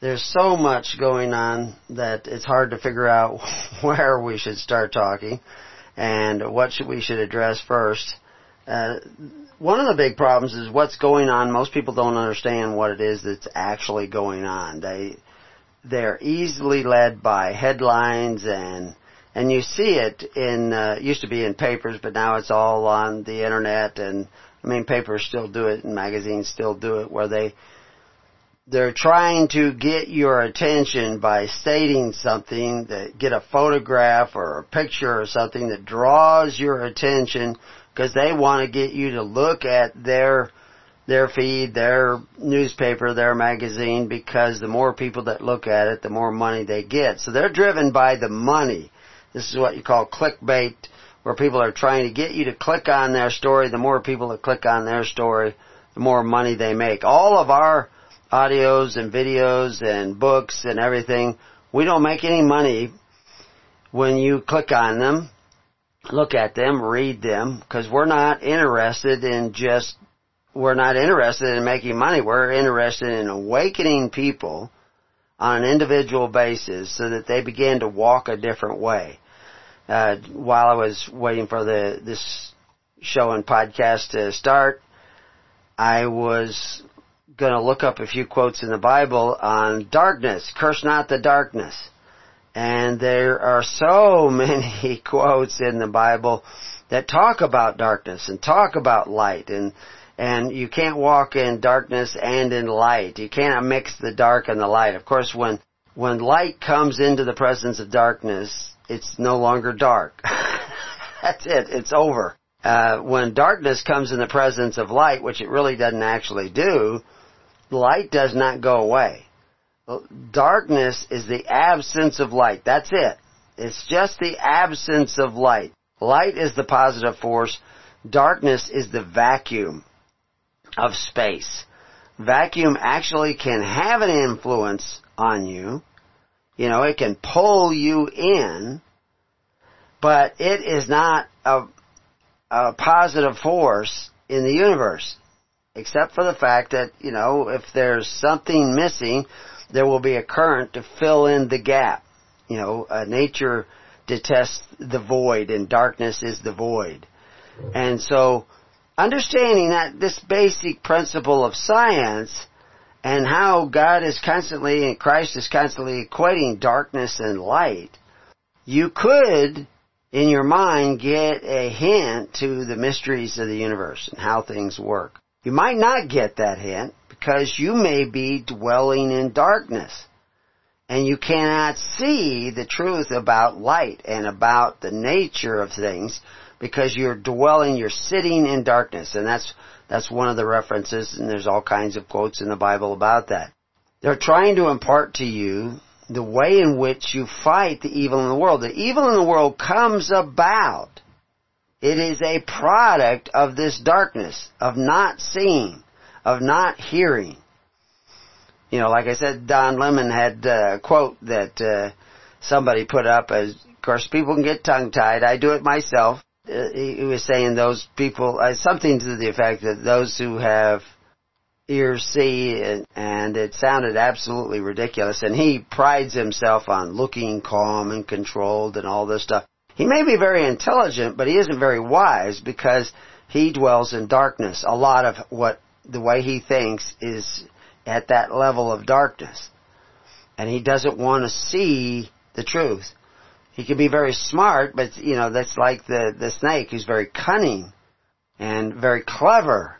there's so much going on that it's hard to figure out where we should start talking and what should, we should address first. Uh, one of the big problems is what's going on. Most people don't understand what it is that's actually going on. They they're easily led by headlines and and you see it in uh, used to be in papers, but now it's all on the internet. And I mean, papers still do it, and magazines still do it, where they they're trying to get your attention by stating something that get a photograph or a picture or something that draws your attention because they want to get you to look at their their feed, their newspaper, their magazine because the more people that look at it, the more money they get. So they're driven by the money. This is what you call clickbait, where people are trying to get you to click on their story. The more people that click on their story, the more money they make. All of our audios and videos and books and everything, we don't make any money when you click on them, look at them, read them, because we're not interested in just, we're not interested in making money. We're interested in awakening people on an individual basis so that they begin to walk a different way. Uh, while I was waiting for the this show and podcast to start, I was going to look up a few quotes in the Bible on darkness. Curse not the darkness. And there are so many quotes in the Bible that talk about darkness and talk about light and and you can't walk in darkness and in light. You cannot mix the dark and the light. Of course, when when light comes into the presence of darkness, it's no longer dark. That's it. It's over. Uh, when darkness comes in the presence of light, which it really doesn't actually do, light does not go away. Darkness is the absence of light. That's it. It's just the absence of light. Light is the positive force. Darkness is the vacuum of space. Vacuum actually can have an influence on you. You know, it can pull you in, but it is not a, a positive force in the universe. Except for the fact that, you know, if there's something missing, there will be a current to fill in the gap. You know, uh, nature detests the void and darkness is the void. And so, understanding that this basic principle of science and how God is constantly and Christ is constantly equating darkness and light, you could, in your mind, get a hint to the mysteries of the universe and how things work. You might not get that hint because you may be dwelling in darkness and you cannot see the truth about light and about the nature of things because you're dwelling, you're sitting in darkness. And that's, that's one of the references and there's all kinds of quotes in the Bible about that. They're trying to impart to you the way in which you fight the evil in the world. The evil in the world comes about. It is a product of this darkness, of not seeing, of not hearing. You know, like I said, Don Lemon had a quote that uh, somebody put up as, of course, people can get tongue-tied. I do it myself uh, he was saying those people, uh, something to the effect that those who have ears see, and, and it sounded absolutely ridiculous. And he prides himself on looking calm and controlled and all this stuff. He may be very intelligent, but he isn't very wise because he dwells in darkness. A lot of what the way he thinks is at that level of darkness. And he doesn't want to see the truth. He can be very smart, but you know, that's like the, the snake who's very cunning and very clever,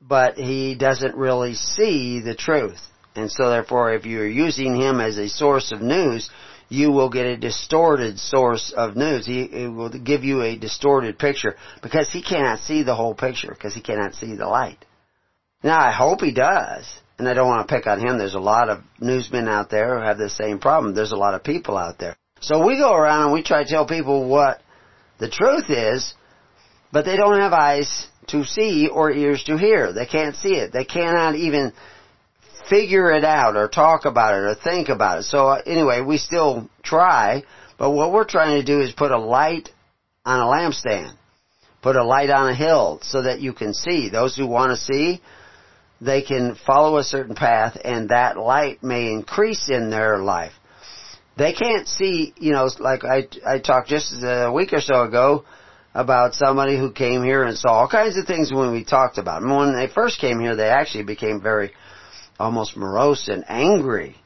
but he doesn't really see the truth. And so therefore, if you're using him as a source of news, you will get a distorted source of news. He, he will give you a distorted picture because he cannot see the whole picture because he cannot see the light. Now I hope he does. And I don't want to pick on him. There's a lot of newsmen out there who have the same problem. There's a lot of people out there. So we go around and we try to tell people what the truth is, but they don't have eyes to see or ears to hear. They can't see it. They cannot even figure it out or talk about it or think about it. So uh, anyway, we still try, but what we're trying to do is put a light on a lampstand. Put a light on a hill so that you can see. Those who want to see, they can follow a certain path and that light may increase in their life. They can't see, you know, like I, I talked just a week or so ago about somebody who came here and saw all kinds of things when we talked about them. When they first came here, they actually became very almost morose and angry.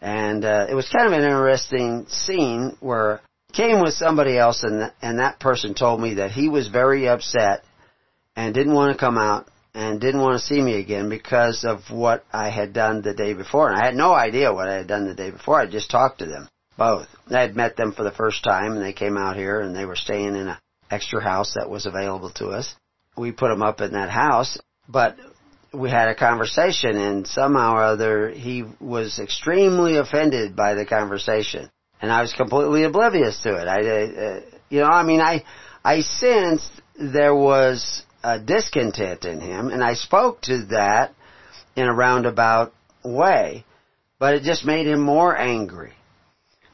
And uh, it was kind of an interesting scene where I came with somebody else and and that person told me that he was very upset and didn't want to come out and didn't want to see me again because of what I had done the day before. And I had no idea what I had done the day before. I just talked to them both. I had met them for the first time and they came out here and they were staying in a extra house that was available to us. We put them up in that house, but we had a conversation and somehow or other he was extremely offended by the conversation and I was completely oblivious to it. I, uh, you know, I mean, I, I sensed there was a discontent in him and I spoke to that in a roundabout way, but it just made him more angry.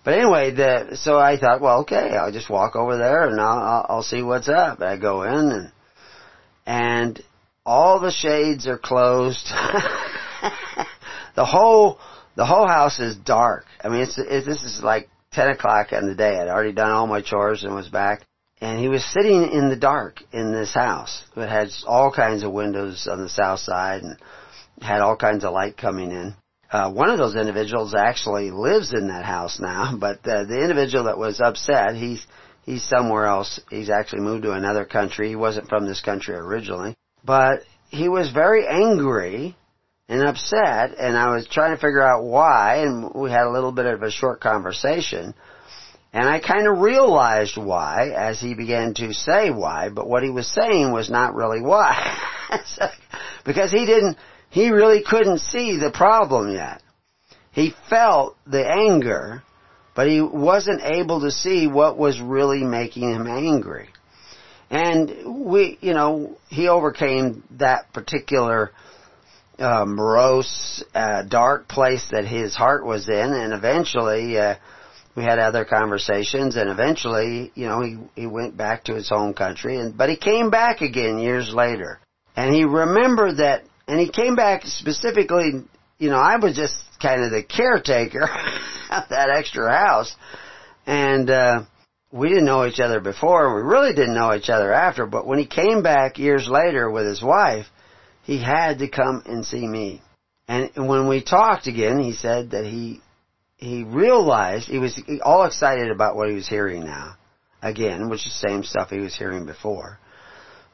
But anyway, the, so I thought, well, okay, I'll just walk over there and I'll, I'll, I'll see what's up. I go in and, and all the shades are closed. the whole, the whole house is dark. I mean, it's, it, this is like 10 o'clock in the day. I'd already done all my chores and was back. And he was sitting in the dark in this house. It had all kinds of windows on the south side and had all kinds of light coming in. Uh, one of those individuals actually lives in that house now, but uh, the individual that was upset, he's he's somewhere else. He's actually moved to another country. He wasn't from this country originally, but he was very angry and upset, and I was trying to figure out why, and we had a little bit of a short conversation. And I kind of realized why as he began to say why, but what he was saying was not really why. because he didn't, he really couldn't see the problem yet. He felt the anger, but he wasn't able to see what was really making him angry. And we, you know, he overcame that particular uh, morose, uh, dark place that his heart was in, and eventually uh, we had other conversations, and eventually, you know, he he went back to his home country, and but he came back again years later, and he remembered that and he came back specifically, you know, I was just kind of the caretaker of that extra house. And, uh, we didn't know each other before, and we really didn't know each other after, but when he came back years later with his wife, he had to come and see me. And when we talked again, he said that he, he realized, he was all excited about what he was hearing now. Again, which is the same stuff he was hearing before.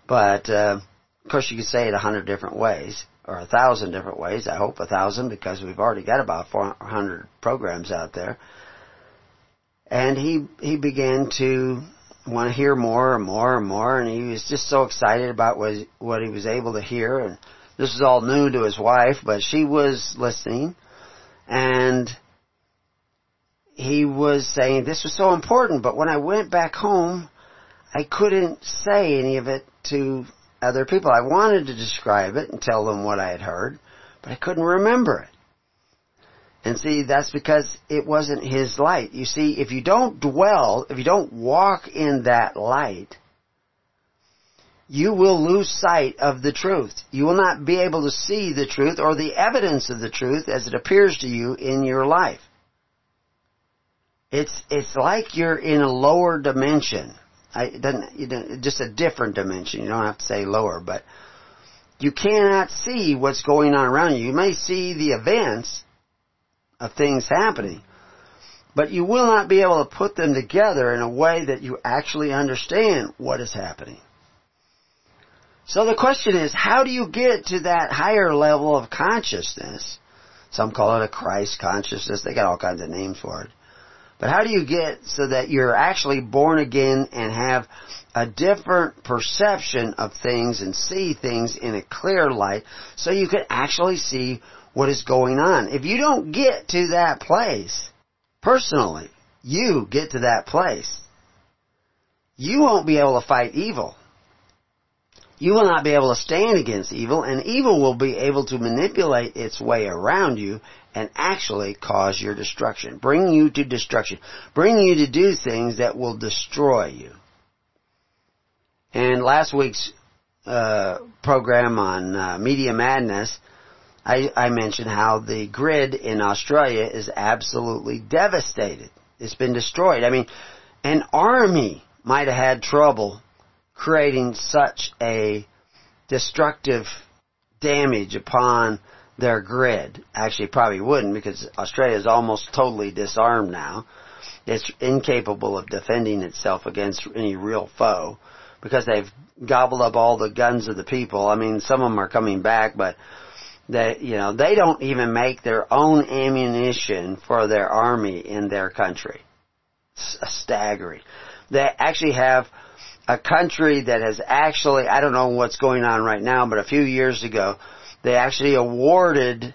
But, uh, of course, you could say it a hundred different ways, or a thousand different ways. I hope a thousand because we've already got about 400 programs out there. And he he began to want to hear more and more and more, and he was just so excited about what what he was able to hear. And this was all new to his wife, but she was listening, and he was saying this was so important. But when I went back home, I couldn't say any of it to other people. I wanted to describe it and tell them what I had heard, but I couldn't remember it. And see, that's because it wasn't His light. You see, if you don't dwell, if you don't walk in that light, you will lose sight of the truth. You will not be able to see the truth or the evidence of the truth as it appears to you in your life. It's, it's like you're in a lower dimension. I, doesn't, you don't, just a different dimension. You don't have to say lower, but you cannot see what's going on around you. You may see the events of things happening, but you will not be able to put them together in a way that you actually understand what is happening. So the question is, how do you get to that higher level of consciousness? Some call it a Christ consciousness. They got all kinds of names for it. But how do you get so that you're actually born again and have a different perception of things and see things in a clear light so you can actually see what is going on? If you don't get to that place personally, you get to that place, you won't be able to fight evil. You will not be able to stand against evil, and evil will be able to manipulate its way around you and actually cause your destruction, bring you to destruction, bring you to do things that will destroy you. And last week's uh, program on uh, media madness, I, I mentioned how the grid in Australia is absolutely devastated. It's been destroyed. I mean, an army might have had trouble creating such a destructive damage upon their grid. Actually, probably wouldn't because Australia is almost totally disarmed now. It's incapable of defending itself against any real foe because they've gobbled up all the guns of the people. I mean, some of them are coming back, but they, you know, they don't even make their own ammunition for their army in their country. It's staggering. They actually have a country that has actually, I don't know what's going on right now, but a few years ago, they actually awarded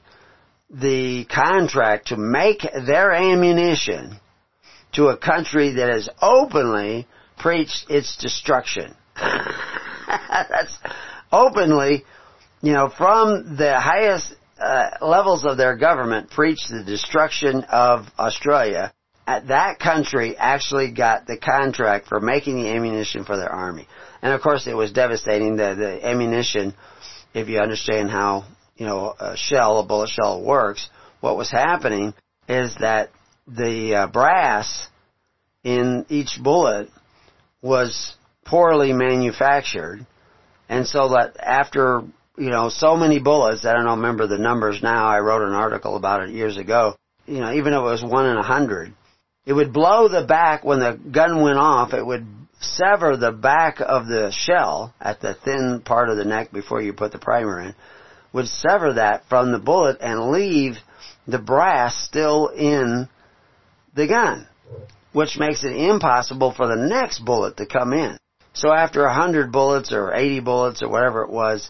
the contract to make their ammunition to a country that has openly preached its destruction. That's openly, you know, from the highest uh, levels of their government preached the destruction of Australia that country actually got the contract for making the ammunition for their army. And of course it was devastating. The, the ammunition, if you understand how, you know, a shell, a bullet shell works, what was happening is that the uh, brass in each bullet was poorly manufactured. And so that after, you know, so many bullets, I don't know, remember the numbers now, I wrote an article about it years ago, you know, even if it was one in a hundred, it would blow the back when the gun went off. It would sever the back of the shell at the thin part of the neck before you put the primer in. Would sever that from the bullet and leave the brass still in the gun, which makes it impossible for the next bullet to come in. So after a hundred bullets or 80 bullets or whatever it was,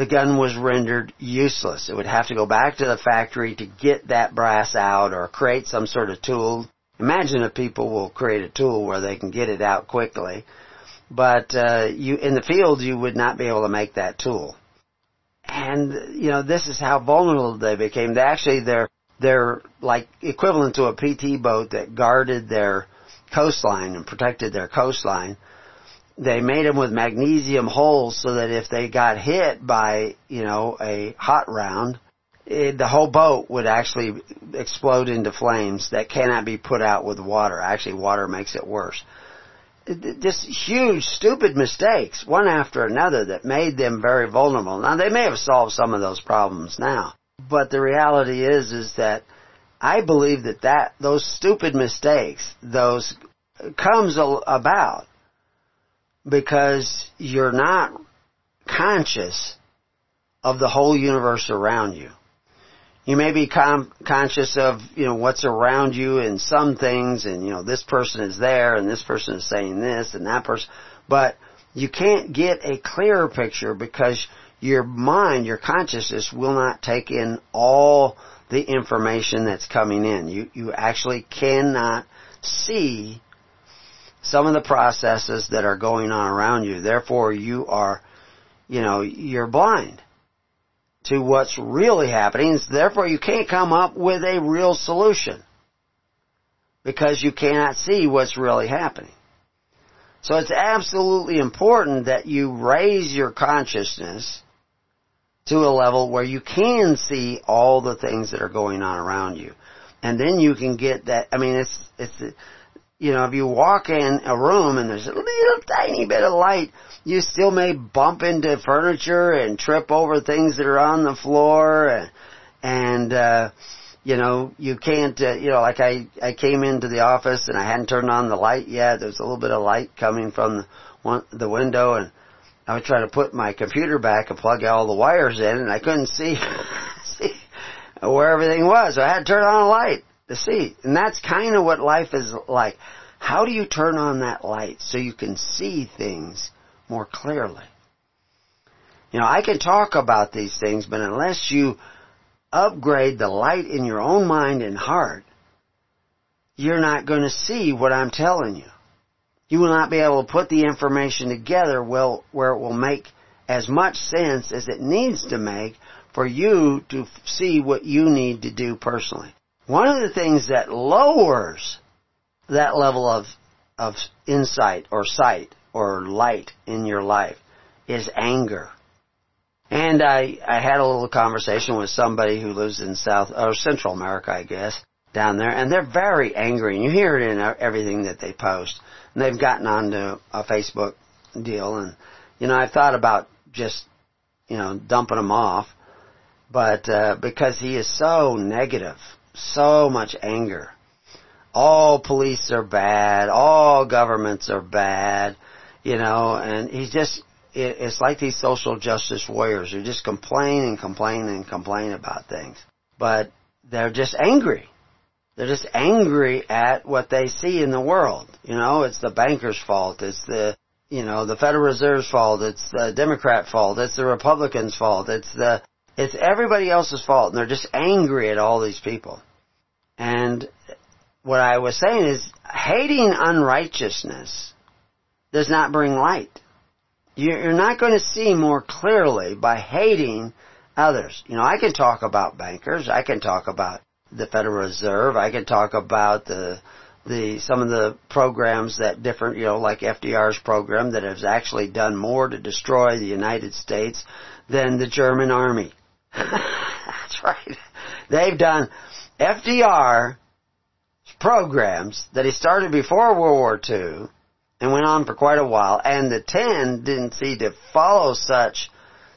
the gun was rendered useless. It would have to go back to the factory to get that brass out or create some sort of tool. Imagine if people will create a tool where they can get it out quickly. But uh, you in the field you would not be able to make that tool. And you know this is how vulnerable they became. They actually they're they're like equivalent to a PT boat that guarded their coastline and protected their coastline they made them with magnesium holes so that if they got hit by, you know, a hot round, it, the whole boat would actually explode into flames that cannot be put out with water. Actually, water makes it worse. Just huge, stupid mistakes, one after another, that made them very vulnerable. Now, they may have solved some of those problems now, but the reality is, is that I believe that that those stupid mistakes, those comes about because you're not conscious of the whole universe around you. You may be com- conscious of, you know, what's around you and some things and, you know, this person is there and this person is saying this and that person, but you can't get a clearer picture because your mind, your consciousness will not take in all the information that's coming in. You, you actually cannot see some of the processes that are going on around you. Therefore, you are, you know, you're blind to what's really happening. Therefore, you can't come up with a real solution because you cannot see what's really happening. So it's absolutely important that you raise your consciousness to a level where you can see all the things that are going on around you. And then you can get that, I mean, it's, it's, you know, if you walk in a room and there's a little tiny bit of light, you still may bump into furniture and trip over things that are on the floor and, and uh, you know, you can't, uh, you know, like I, I came into the office and I hadn't turned on the light yet. There's a little bit of light coming from the, one, the window and I was trying to put my computer back and plug all the wires in and I couldn't see, see where everything was. So I had to turn on a light to see. And that's kind of what life is like. How do you turn on that light so you can see things more clearly? You know, I can talk about these things, but unless you upgrade the light in your own mind and heart, you're not going to see what I'm telling you. You will not be able to put the information together well, where it will make as much sense as it needs to make for you to see what you need to do personally. One of the things that lowers that level of, of insight or sight or light in your life is anger. And I, I had a little conversation with somebody who lives in South, or Central America, I guess, down there, and they're very angry, and you hear it in everything that they post. And they've gotten onto a Facebook deal, and, you know, I've thought about just, you know, dumping him off, but, uh, because he is so negative, so much anger. All police are bad, all governments are bad, you know, and he's just, it's like these social justice warriors who just complain and complain and complain about things. But they're just angry. They're just angry at what they see in the world. You know, it's the banker's fault. It's the, you know, the Federal Reserve's fault. It's the Democrat fault. It's the Republicans' fault. It's the, it's everybody else's fault. And they're just angry at all these people. And what I was saying is hating unrighteousness does not bring light. You're not going to see more clearly by hating others. You know, I can talk about bankers. I can talk about the Federal Reserve. I can talk about the the some of the programs that different, you know, like FDR's program that has actually done more to destroy the United States than the German army. That's right. They've done FDR programs that he started before World War II and went on for quite a while, and the ten didn't see to follow such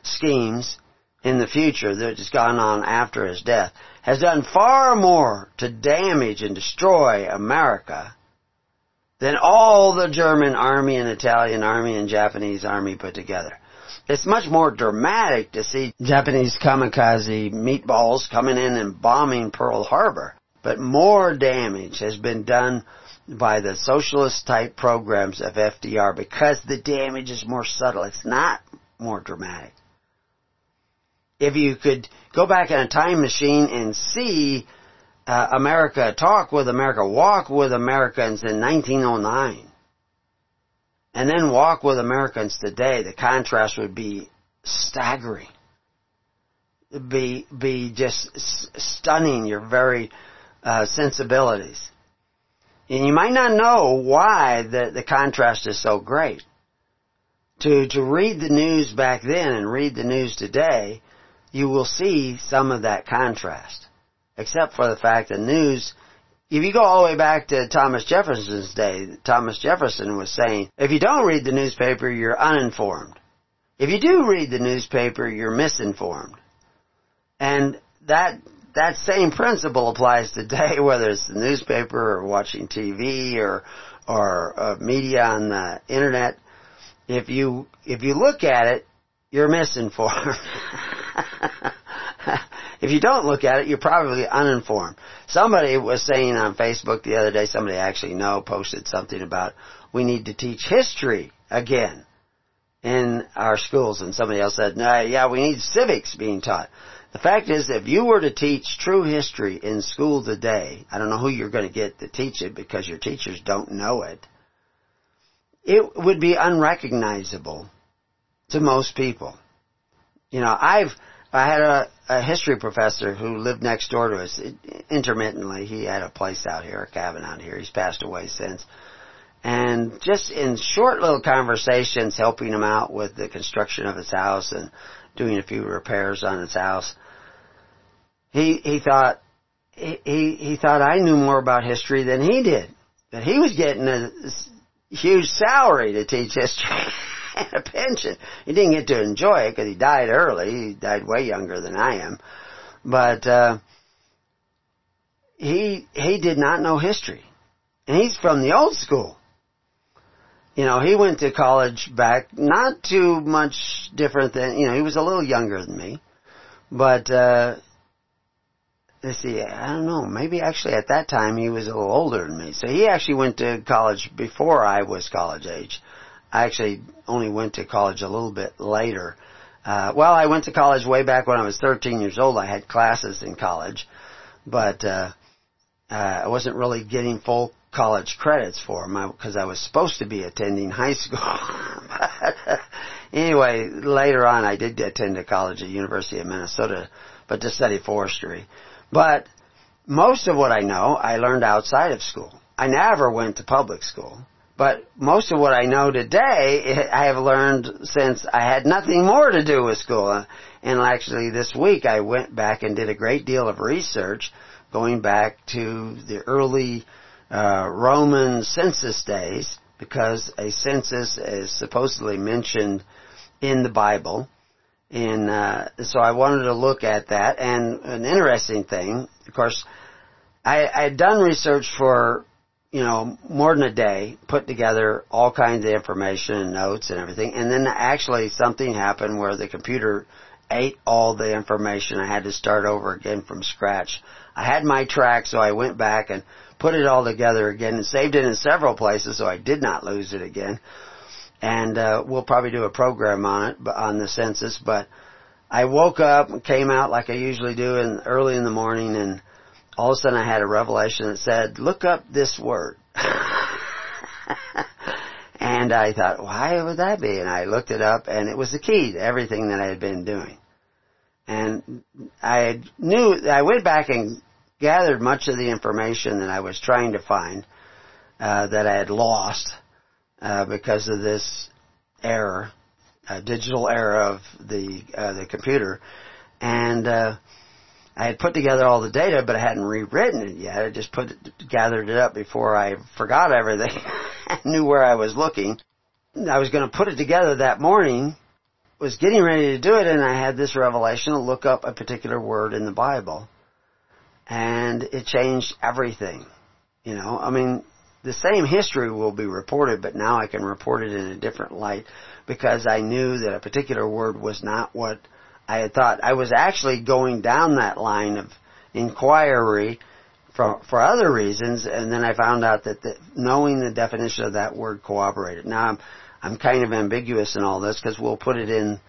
schemes in the future that has gone on after his death, has done far more to damage and destroy America than all the German army and Italian army and Japanese army put together. It's much more dramatic to see Japanese kamikaze meatballs coming in and bombing Pearl Harbor, but more damage has been done by the socialist type programs of FDR because the damage is more subtle. It's not more dramatic. If you could go back in a time machine and see uh, America talk with America, walk with Americans in 1909, and then walk with Americans today, the contrast would be staggering. Be be just stunning your very uh, sensibilities. And you might not know why the, the contrast is so great. To, to read the news back then and read the news today, you will see some of that contrast. Except for the fact that news, if you go all the way back to Thomas Jefferson's day, Thomas Jefferson was saying, if you don't read the newspaper, you're uninformed. If you do read the newspaper, you're misinformed. And that that same principle applies today, whether it's the newspaper or watching TV or or uh, media on the internet. If you if you look at it, you're misinformed. if you don't look at it, you're probably uninformed. Somebody was saying on Facebook the other day, somebody actually know posted something about we need to teach history again in our schools, and somebody else said, no, yeah, we need civics being taught. The fact is, if you were to teach true history in school today, I don't know who you're going to get to teach it because your teachers don't know it, it would be unrecognizable to most people. You know, I've, I had a, a history professor who lived next door to us intermittently. He had a place out here, a cabin out here. He's passed away since. And just in short little conversations, helping him out with the construction of his house and doing a few repairs on his house, he he thought he he thought I knew more about history than he did. That he was getting a huge salary to teach history and a pension. He didn't get to enjoy it because he died early. He died way younger than I am, but uh, he he did not know history, and he's from the old school. You know, he went to college back not too much different than you know. He was a little younger than me, but uh, let's see, I don't know, maybe actually at that time he was a little older than me. So he actually went to college before I was college age. I actually only went to college a little bit later. Uh, well, I went to college way back when I was 13 years old. I had classes in college, but, uh, uh, I wasn't really getting full college credits for them because I was supposed to be attending high school. anyway, later on, I did attend a college at University of Minnesota, but to study forestry. But most of what I know, I learned outside of school. I never went to public school. But most of what I know today, I have learned since I had nothing more to do with school. And actually this week I went back and did a great deal of research going back to the early uh, Roman census days because a census is supposedly mentioned in the Bible. And uh, so I wanted to look at that. And an interesting thing, of course, I, I had done research for you know, more than a day, put together all kinds of information and notes and everything, and then actually something happened where the computer ate all the information. I had to start over again from scratch. I had my track, so I went back and put it all together again and saved it in several places, so I did not lose it again. And uh, we'll probably do a program on it, on the census. But I woke up and came out like I usually do in early in the morning, and all of a sudden I had a revelation that said, look up this word. and I thought, why would that be? And I looked it up and it was the key to everything that I had been doing. And I knew, I went back and gathered much of the information that I was trying to find, uh, that I had lost, uh, because of this error, digital error of the, uh, the computer. And, uh, I had put together all the data, but I hadn't rewritten it yet. I just put it, gathered it up before I forgot everything. Knew where I was looking. I was going to put it together that morning, was getting ready to do it, and I had this revelation to look up a particular word in the Bible. And it changed everything. You know, I mean, the same history will be reported, but now I can report it in a different light because I knew that a particular word was not what I had thought I was actually going down that line of inquiry for for other reasons, and then I found out that the, knowing the definition of that word cooperated. Now I'm I'm kind of ambiguous in all this because we'll put it in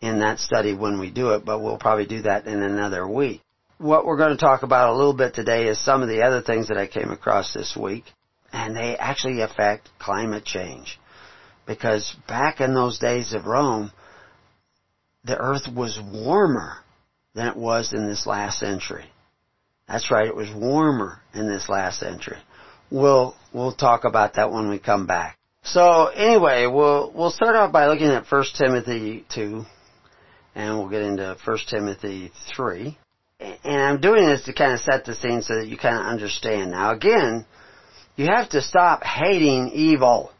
in that study when we do it, but we'll probably do that in another week. What we're going to talk about a little bit today is some of the other things that I came across this week, and they actually affect climate change. Because back in those days of Rome, the earth was warmer than it was in this last century. That's right, it was warmer in this last century. We'll, we'll talk about that when we come back. So anyway, we'll, we'll start off by looking at 1 Timothy 2, and we'll get into 1 Timothy 3. And I'm doing this to kind of set the scene so that you kind of understand. Now again, you have to stop hating evil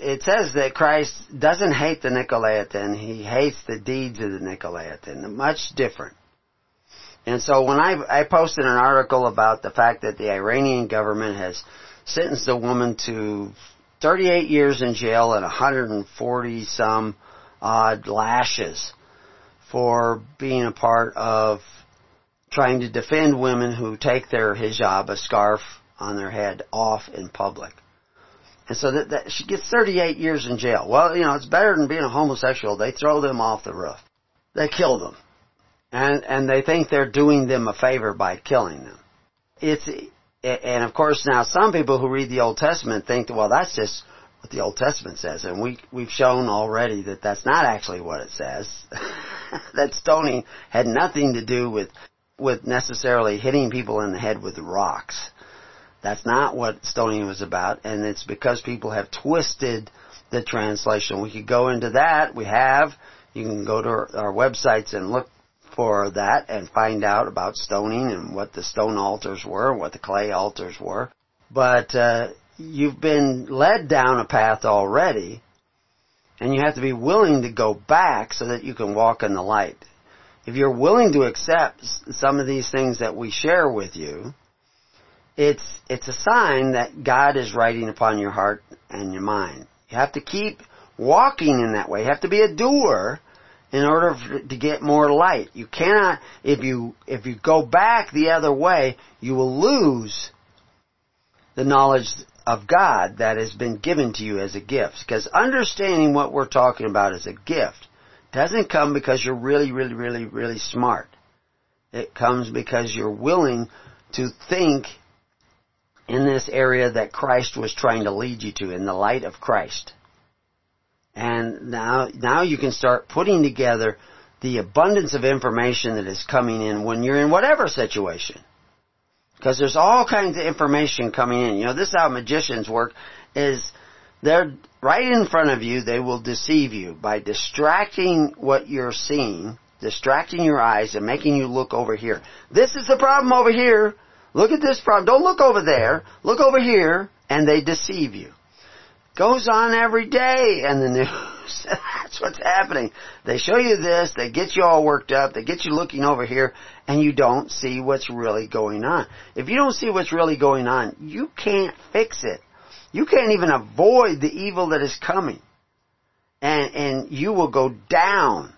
it says that Christ doesn't hate the Nicolaitan, he hates the deeds of the Nicolaitan. Much different. And so when I, I posted an article about the fact that the Iranian government has sentenced a woman to 38 years in jail and 140 some odd lashes for being a part of trying to defend women who take their hijab, a scarf on their head, off in public. And so that, that she gets 38 years in jail. Well, you know, it's better than being a homosexual. They throw them off the roof. They kill them. And, and they think they're doing them a favor by killing them. It's, and of course now some people who read the Old Testament think, well, that's just what the Old Testament says. And we, we've shown already that that's not actually what it says. that stoning had nothing to do with, with necessarily hitting people in the head with rocks. That's not what stoning was about, and it's because people have twisted the translation. We could go into that. We have. You can go to our, websites and look for that and find out about stoning and what the stone altars were, what the clay altars were. But uh, you've been led down a path already, and you have to be willing to go back so that you can walk in the light. If you're willing to accept some of these things that we share with you, it's it's a sign that God is writing upon your heart and your mind. You have to keep walking in that way. You have to be a doer in order to get more light. You cannot if you if you go back the other way, you will lose the knowledge of God that has been given to you as a gift. Because understanding what we're talking about as a gift doesn't come because you're really, really, really, really smart. It comes because you're willing to think in this area that Christ was trying to lead you to, in the light of Christ. And now, now you can start putting together the abundance of information that is coming in when you're in whatever situation. Because there's all kinds of information coming in. You know, this is how magicians work, is they're right in front of you, they will deceive you by distracting what you're seeing, distracting your eyes and making you look over here. This is the problem over here. Look at this problem. Don't look over there. Look over here. And they deceive you. Goes on every day in the news. That's what's happening. They show you this, they get you all worked up, they get you looking over here, and you don't see what's really going on. If you don't see what's really going on, you can't fix it. You can't even avoid the evil that is coming. And, and you will go down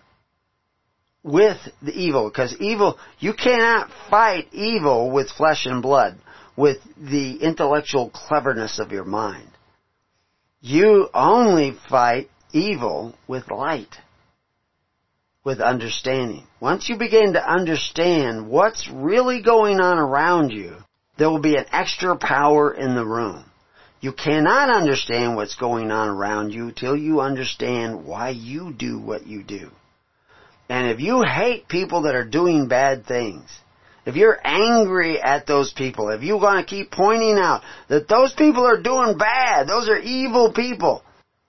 with the evil. Because evil, you cannot fight evil with flesh and blood, with the intellectual cleverness of your mind. You only fight evil with light, with understanding. Once you begin to understand what's really going on around you, there will be an extra power in the room. You cannot understand what's going on around you till you understand why you do what you do. And if you hate people that are doing bad things, if you're angry at those people, if you want to keep pointing out that those people are doing bad, those are evil people,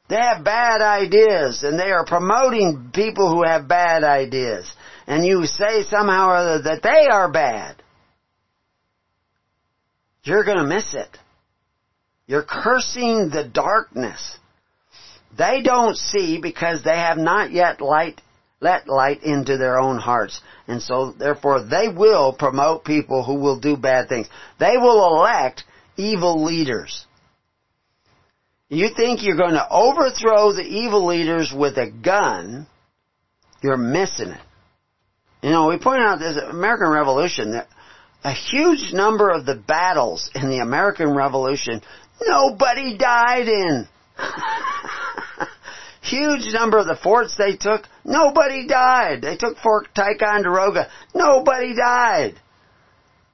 they have bad ideas and they are promoting people who have bad ideas, and you say somehow or other that they are bad, you're gonna miss it. You're cursing the darkness. They don't see because they have not yet light, let light into their own hearts. And so therefore they will promote people who will do bad things. They will elect evil leaders. You think you're going to overthrow the evil leaders with a gun, you're missing it. You know, we point out this American Revolution that a huge number of the battles in the American Revolution nobody died in. Huge number of the forts they took, nobody died. They took Fort Ticonderoga, nobody died.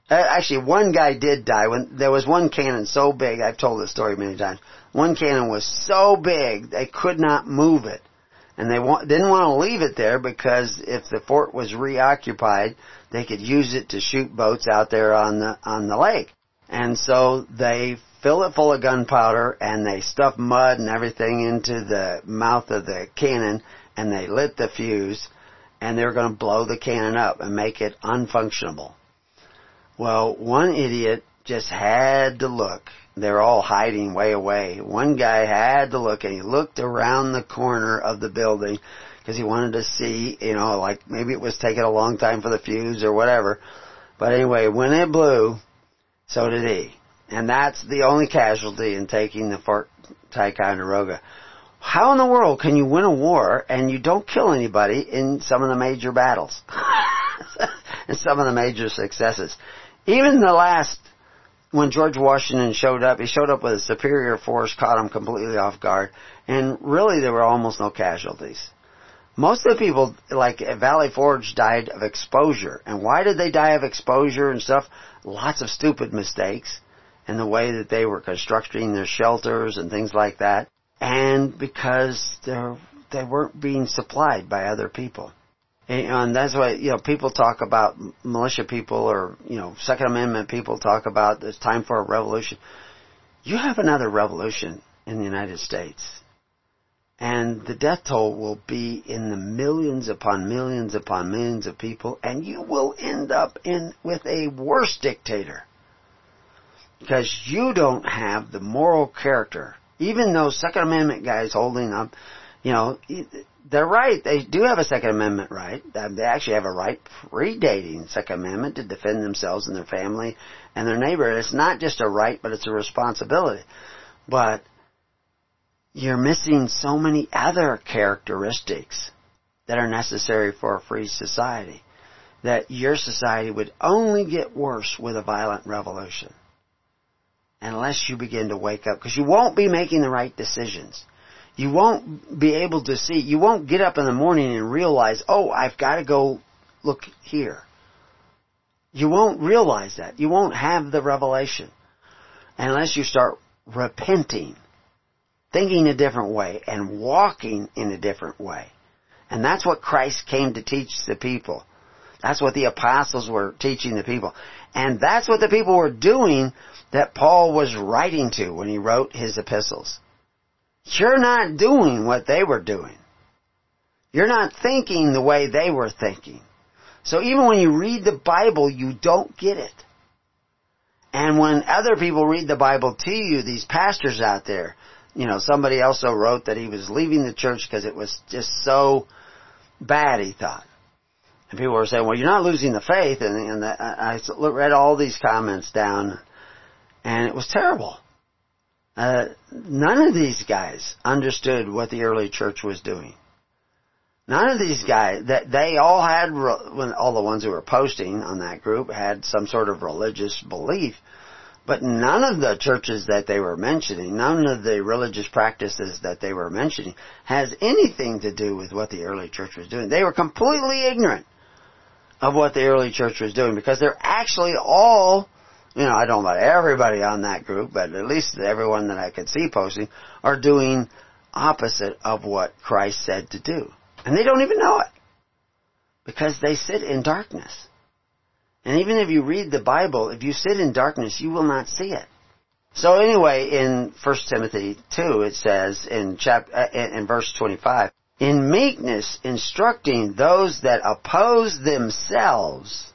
Actually, one guy did die. When there was one cannon so big, I've told this story many times. One cannon was so big they could not move it, and they wa- didn't want to leave it there because if the fort was reoccupied, they could use it to shoot boats out there on the on the lake. And so they fill it full of gunpowder and they stuff mud and everything into the mouth of the cannon and they lit the fuse and they were going to blow the cannon up and make it unfunctionable. Well, one idiot just had to look. They're all hiding way away. One guy had to look and he looked around the corner of the building because he wanted to see, you know, like maybe it was taking a long time for the fuse or whatever. But anyway, when it blew, so did he. And that's the only casualty in taking the Fort Ticonderoga. How in the world can you win a war and you don't kill anybody in some of the major battles? and some of the major successes. Even the last, when George Washington showed up, he showed up with a superior force, caught him completely off guard, and really there were almost no casualties. Most of the people, like Valley Forge, died of exposure. And why did they die of exposure and stuff? Lots of stupid mistakes and the way that they were constructing their shelters and things like that, and because they're, they weren't being supplied by other people. And, and that's why you know people talk about militia people or you know Second Amendment people talk about it's time for a revolution. You have another revolution in the United States. And the death toll will be in the millions upon millions upon millions of people, and you will end up in with a worse dictator because you don't have the moral character. Even those Second Amendment guys holding up, you know, they're right. They do have a Second Amendment right. They actually have a right predating Second Amendment to defend themselves and their family and their neighbor. It's not just a right, but it's a responsibility. But you're missing so many other characteristics that are necessary for a free society that your society would only get worse with a violent revolution unless you begin to wake up because you won't be making the right decisions. You won't be able to see, you won't get up in the morning and realize, oh, I've got to go look here. You won't realize that. You won't have the revelation. unless you start repenting, thinking a different way, and walking in a different way. And that's what Christ came to teach the people. That's what the apostles were teaching the people. And that's what the people were doing that Paul was writing to when he wrote his epistles. You're not doing what they were doing. You're not thinking the way they were thinking. So even when you read the Bible, you don't get it. And when other people read the Bible to you, these pastors out there, you know, somebody also wrote that he was leaving the church because it was just so bad, he thought. And people were saying, well, you're not losing the faith. And, and I read all these comments down, and it was terrible. Uh, none of these guys understood what the early church was doing. None of these guys, that they all had, when all the ones who were posting on that group had some sort of religious belief, but none of the churches that they were mentioning, none of the religious practices that they were mentioning has anything to do with what the early church was doing. They were completely ignorant of what the early church was doing because they're actually all, you know, I don't know about everybody on that group, but at least everyone that I could see posting are doing opposite of what Christ said to do. And they don't even know it. Because they sit in darkness. And even if you read the Bible, if you sit in darkness, you will not see it. So anyway, in 1 Timothy 2, it says in chap, uh, in verse 25, in meekness instructing those that oppose themselves,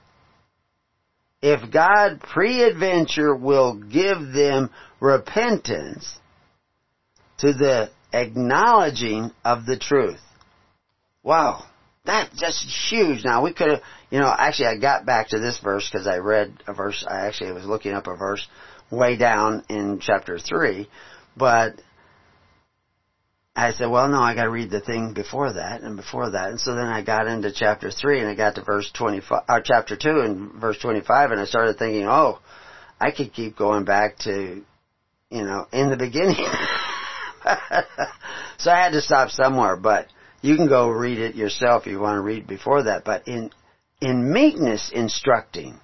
if God pre-adventure will give them repentance to the acknowledging of the truth. Wow. That's just huge. Now we could have, you know, actually I got back to this verse because I read a verse, I actually was looking up a verse way down in chapter 3, but I said, well no, I gotta read the thing before that and before that. And so then I got into chapter 3 and I got to verse 25, or chapter 2 and verse 25 and I started thinking, oh, I could keep going back to, you know, in the beginning. so I had to stop somewhere, but you can go read it yourself if you want to read before that, but in, in meekness instructing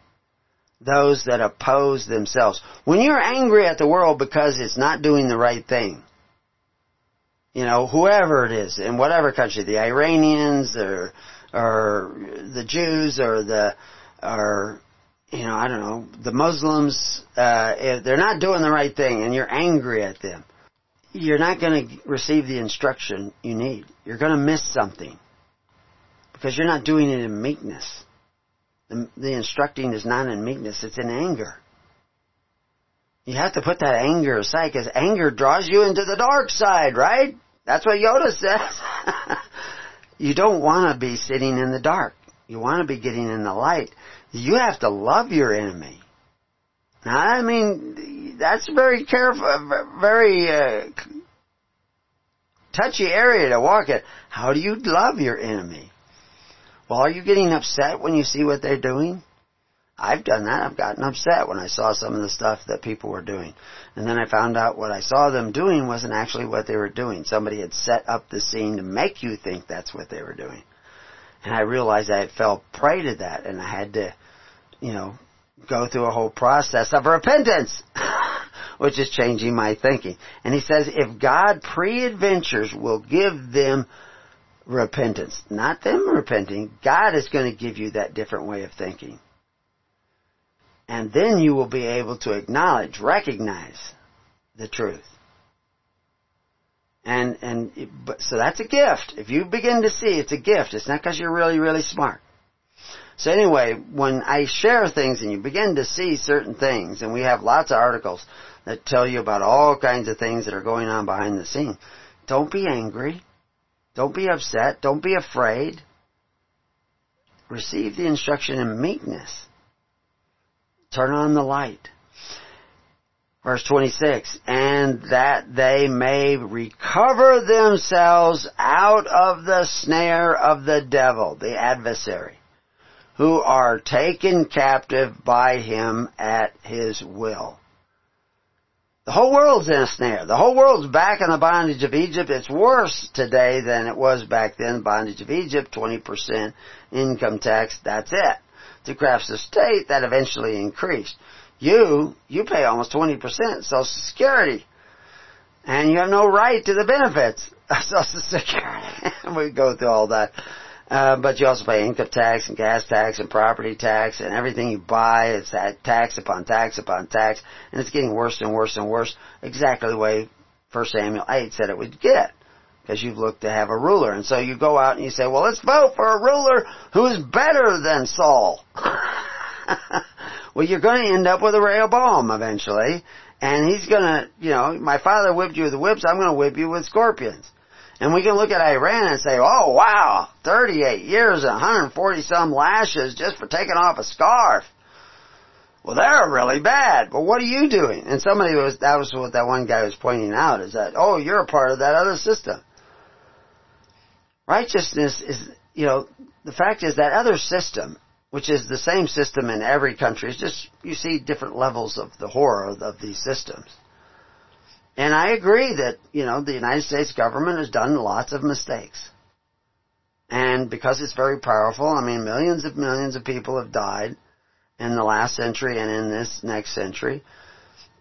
those that oppose themselves. When you're angry at the world because it's not doing the right thing, you know, whoever it is, in whatever country, the Iranians or, or the Jews or the, or, you know, I don't know, the Muslims, uh, they're not doing the right thing and you're angry at them you're not going to receive the instruction you need. You're going to miss something because you're not doing it in meekness. The, the, instructing is not in meekness, it's in anger. You have to put that anger aside because anger draws you into the dark side, right? That's what Yoda says. you don't want to be sitting in the dark. You want to be getting in the light. You have to love your enemy. Now, I mean, that's very careful, very uh, touchy area to walk in. How do you love your enemy? Well, are you getting upset when you see what they're doing? I've done that. I've gotten upset when I saw some of the stuff that people were doing. And then I found out what I saw them doing wasn't actually what they were doing. Somebody had set up the scene to make you think that's what they were doing. And I realized I had fell prey to that and I had to, you know, go through a whole process of repentance, which is changing my thinking. And he says, if God pre-adventures will give them repentance, not them repenting, God is going to give you that different way of thinking. And then you will be able to acknowledge, recognize the truth. And, and, so that's a gift. If you begin to see it's a gift, it's not because you're really, really smart. So anyway, when I share things and you begin to see certain things, and we have lots of articles that tell you about all kinds of things that are going on behind the scene, don't be angry. Don't be upset. Don't be afraid. Receive the instruction in meekness. Turn on the light. Verse 26, and that they may recover themselves out of the snare of the devil, the adversary who are taken captive by him at his will. The whole world's in a snare. The whole world's back in the bondage of Egypt. It's worse today than it was back then. Bondage of Egypt, 20% income tax, that's it. The crafts of state, that eventually increased. You, you pay almost 20% Social Security. And you have no right to the benefits of Social Security. we go through all that. Uh, but you also pay income tax and gas tax and property tax and everything you buy, it's that tax upon tax upon tax, and it's getting worse and worse and worse, exactly the way 1 Samuel 8 said it would get. Because you've looked to have a ruler. And so you go out and you say, well, let's vote for a ruler who is better than Saul. well, you're going to end up with a Rehoboam eventually. And he's going to, you know, my father whipped you with whips, I'm going to whip you with scorpions. And we can look at Iran and say, oh wow, 38 years and 140 some lashes just for taking off a scarf. Well, they're really bad. But what are you doing? And somebody was, that was what that one guy was pointing out is that, oh, you're a part of that other system. Righteousness is, you know, the fact is that other system, which is the same system in every country, is just, you see different levels of the horror of these systems. And I agree that, you know, the United States government has done lots of mistakes. And because it's very powerful, I mean, millions of millions of people have died in the last century and in this next century.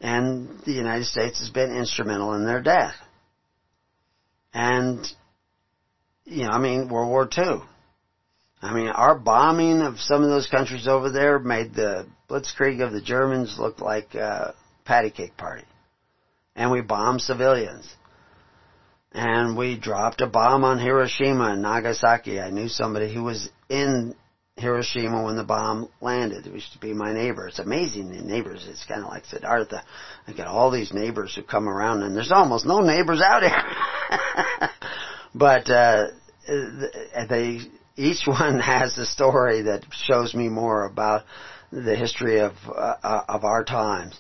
And the United States has been instrumental in their death. And, you know, I mean, World War II. I mean, our bombing of some of those countries over there made the blitzkrieg of the Germans look like a patty cake party and we bombed civilians. And we dropped a bomb on Hiroshima and Nagasaki. I knew somebody who was in Hiroshima when the bomb landed. It used to be my neighbor. It's amazing the neighbors. It's kind of like Siddhartha. I got all these neighbors who come around and there's almost no neighbors out here. but, uh, they, each one has a story that shows me more about the history of, uh, of our times.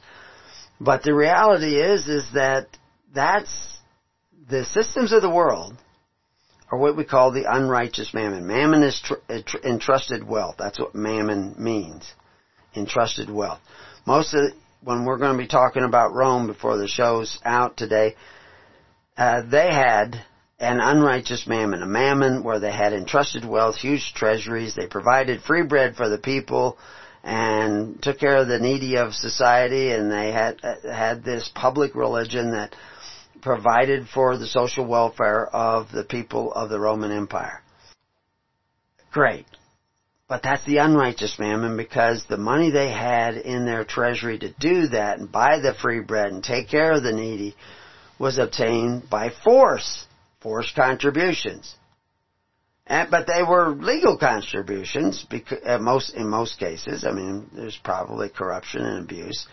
But the reality is, is that that's the systems of the world are what we call the unrighteous mammon. Mammon is tr- uh, entrusted wealth. That's what mammon means. Entrusted wealth. Most of when we're going to be talking about Rome before the show's out today, uh, they had an unrighteous mammon, a mammon where they had entrusted wealth, huge treasuries. They provided free bread for the people and took care of the needy of society and they had uh, had this public religion that provided for the social welfare of the people of the Roman Empire. Great. But that's the unrighteous mammon because the money they had in their treasury to do that and buy the free bread and take care of the needy was obtained by force, forced contributions. And, but they were legal contributions because uh, most in most cases. I mean, there's probably corruption and abuse,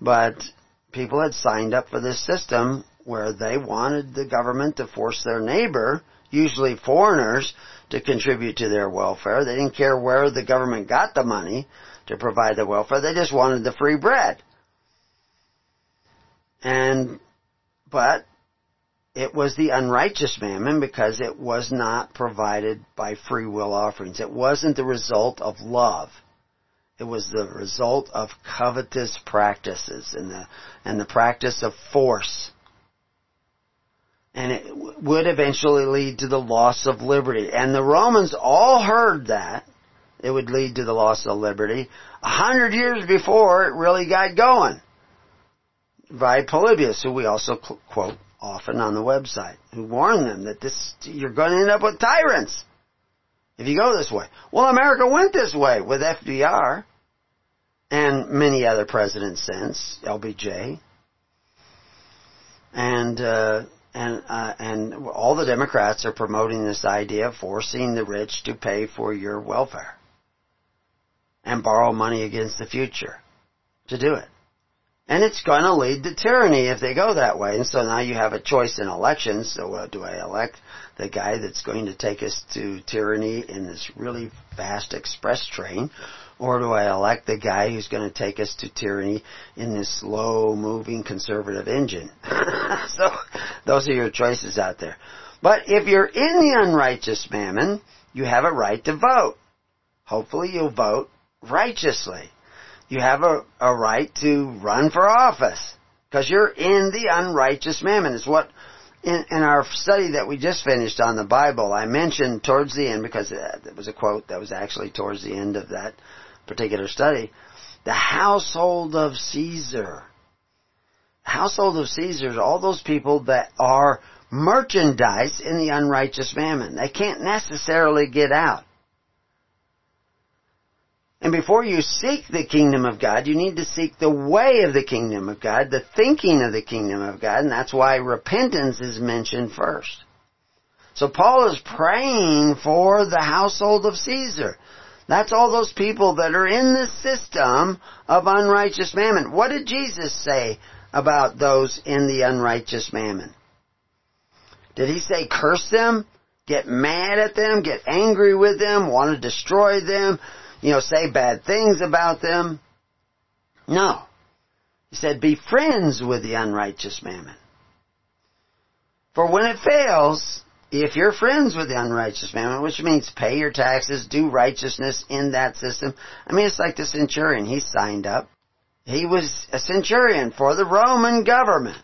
but people had signed up for this system where they wanted the government to force their neighbor, usually foreigners, to contribute to their welfare. They didn't care where the government got the money to provide the welfare. They just wanted the free bread. And, but it was the unrighteous mammon because it was not provided by free will offerings. It wasn't the result of love. It was the result of covetous practices and the, and the practice of force. And it would eventually lead to the loss of liberty. And the Romans all heard that it would lead to the loss of liberty a hundred years before it really got going by Polybius, who we also quote often on the website who warn them that this you're going to end up with tyrants if you go this way. Well, America went this way with FDR and many other presidents since LBJ, and uh, and uh, and all the Democrats are promoting this idea of forcing the rich to pay for your welfare and borrow money against the future to do it. And it's going to lead to tyranny if they go that way. And so now you have a choice in elections. So uh, do I elect the guy that's going to take us to tyranny in this really fast express train? Or do I elect the guy who's going to take us to tyranny in this slow moving conservative engine? so those are your choices out there. But if you're in the unrighteous mammon, you have a right to vote. Hopefully you'll vote righteously you have a, a right to run for office because you're in the unrighteous mammon. It's what in, in our study that we just finished on the Bible, I mentioned towards the end because uh, it was a quote that was actually towards the end of that particular study The household of Caesar. Household of Caesar is all those people that are merchandise in the unrighteous mammon. They can't necessarily get out. And before you seek the kingdom of God, you need to seek the way of the kingdom of God, the thinking of the kingdom of God, and that's why repentance is mentioned first. So Paul is praying for the household of Caesar. That's all those people that are in the system of unrighteous mammon. What did Jesus say about those in the unrighteous mammon? Did he say curse them? Get mad at them? Get angry with them? Want to destroy them? You know, say bad things about them? No. He said, be friends with the unrighteous mammon. For when it fails, if you're friends with the unrighteous mammon, which means pay your taxes, do righteousness in that system. I mean, it's like the centurion. He signed up. He was a centurion for the Roman government.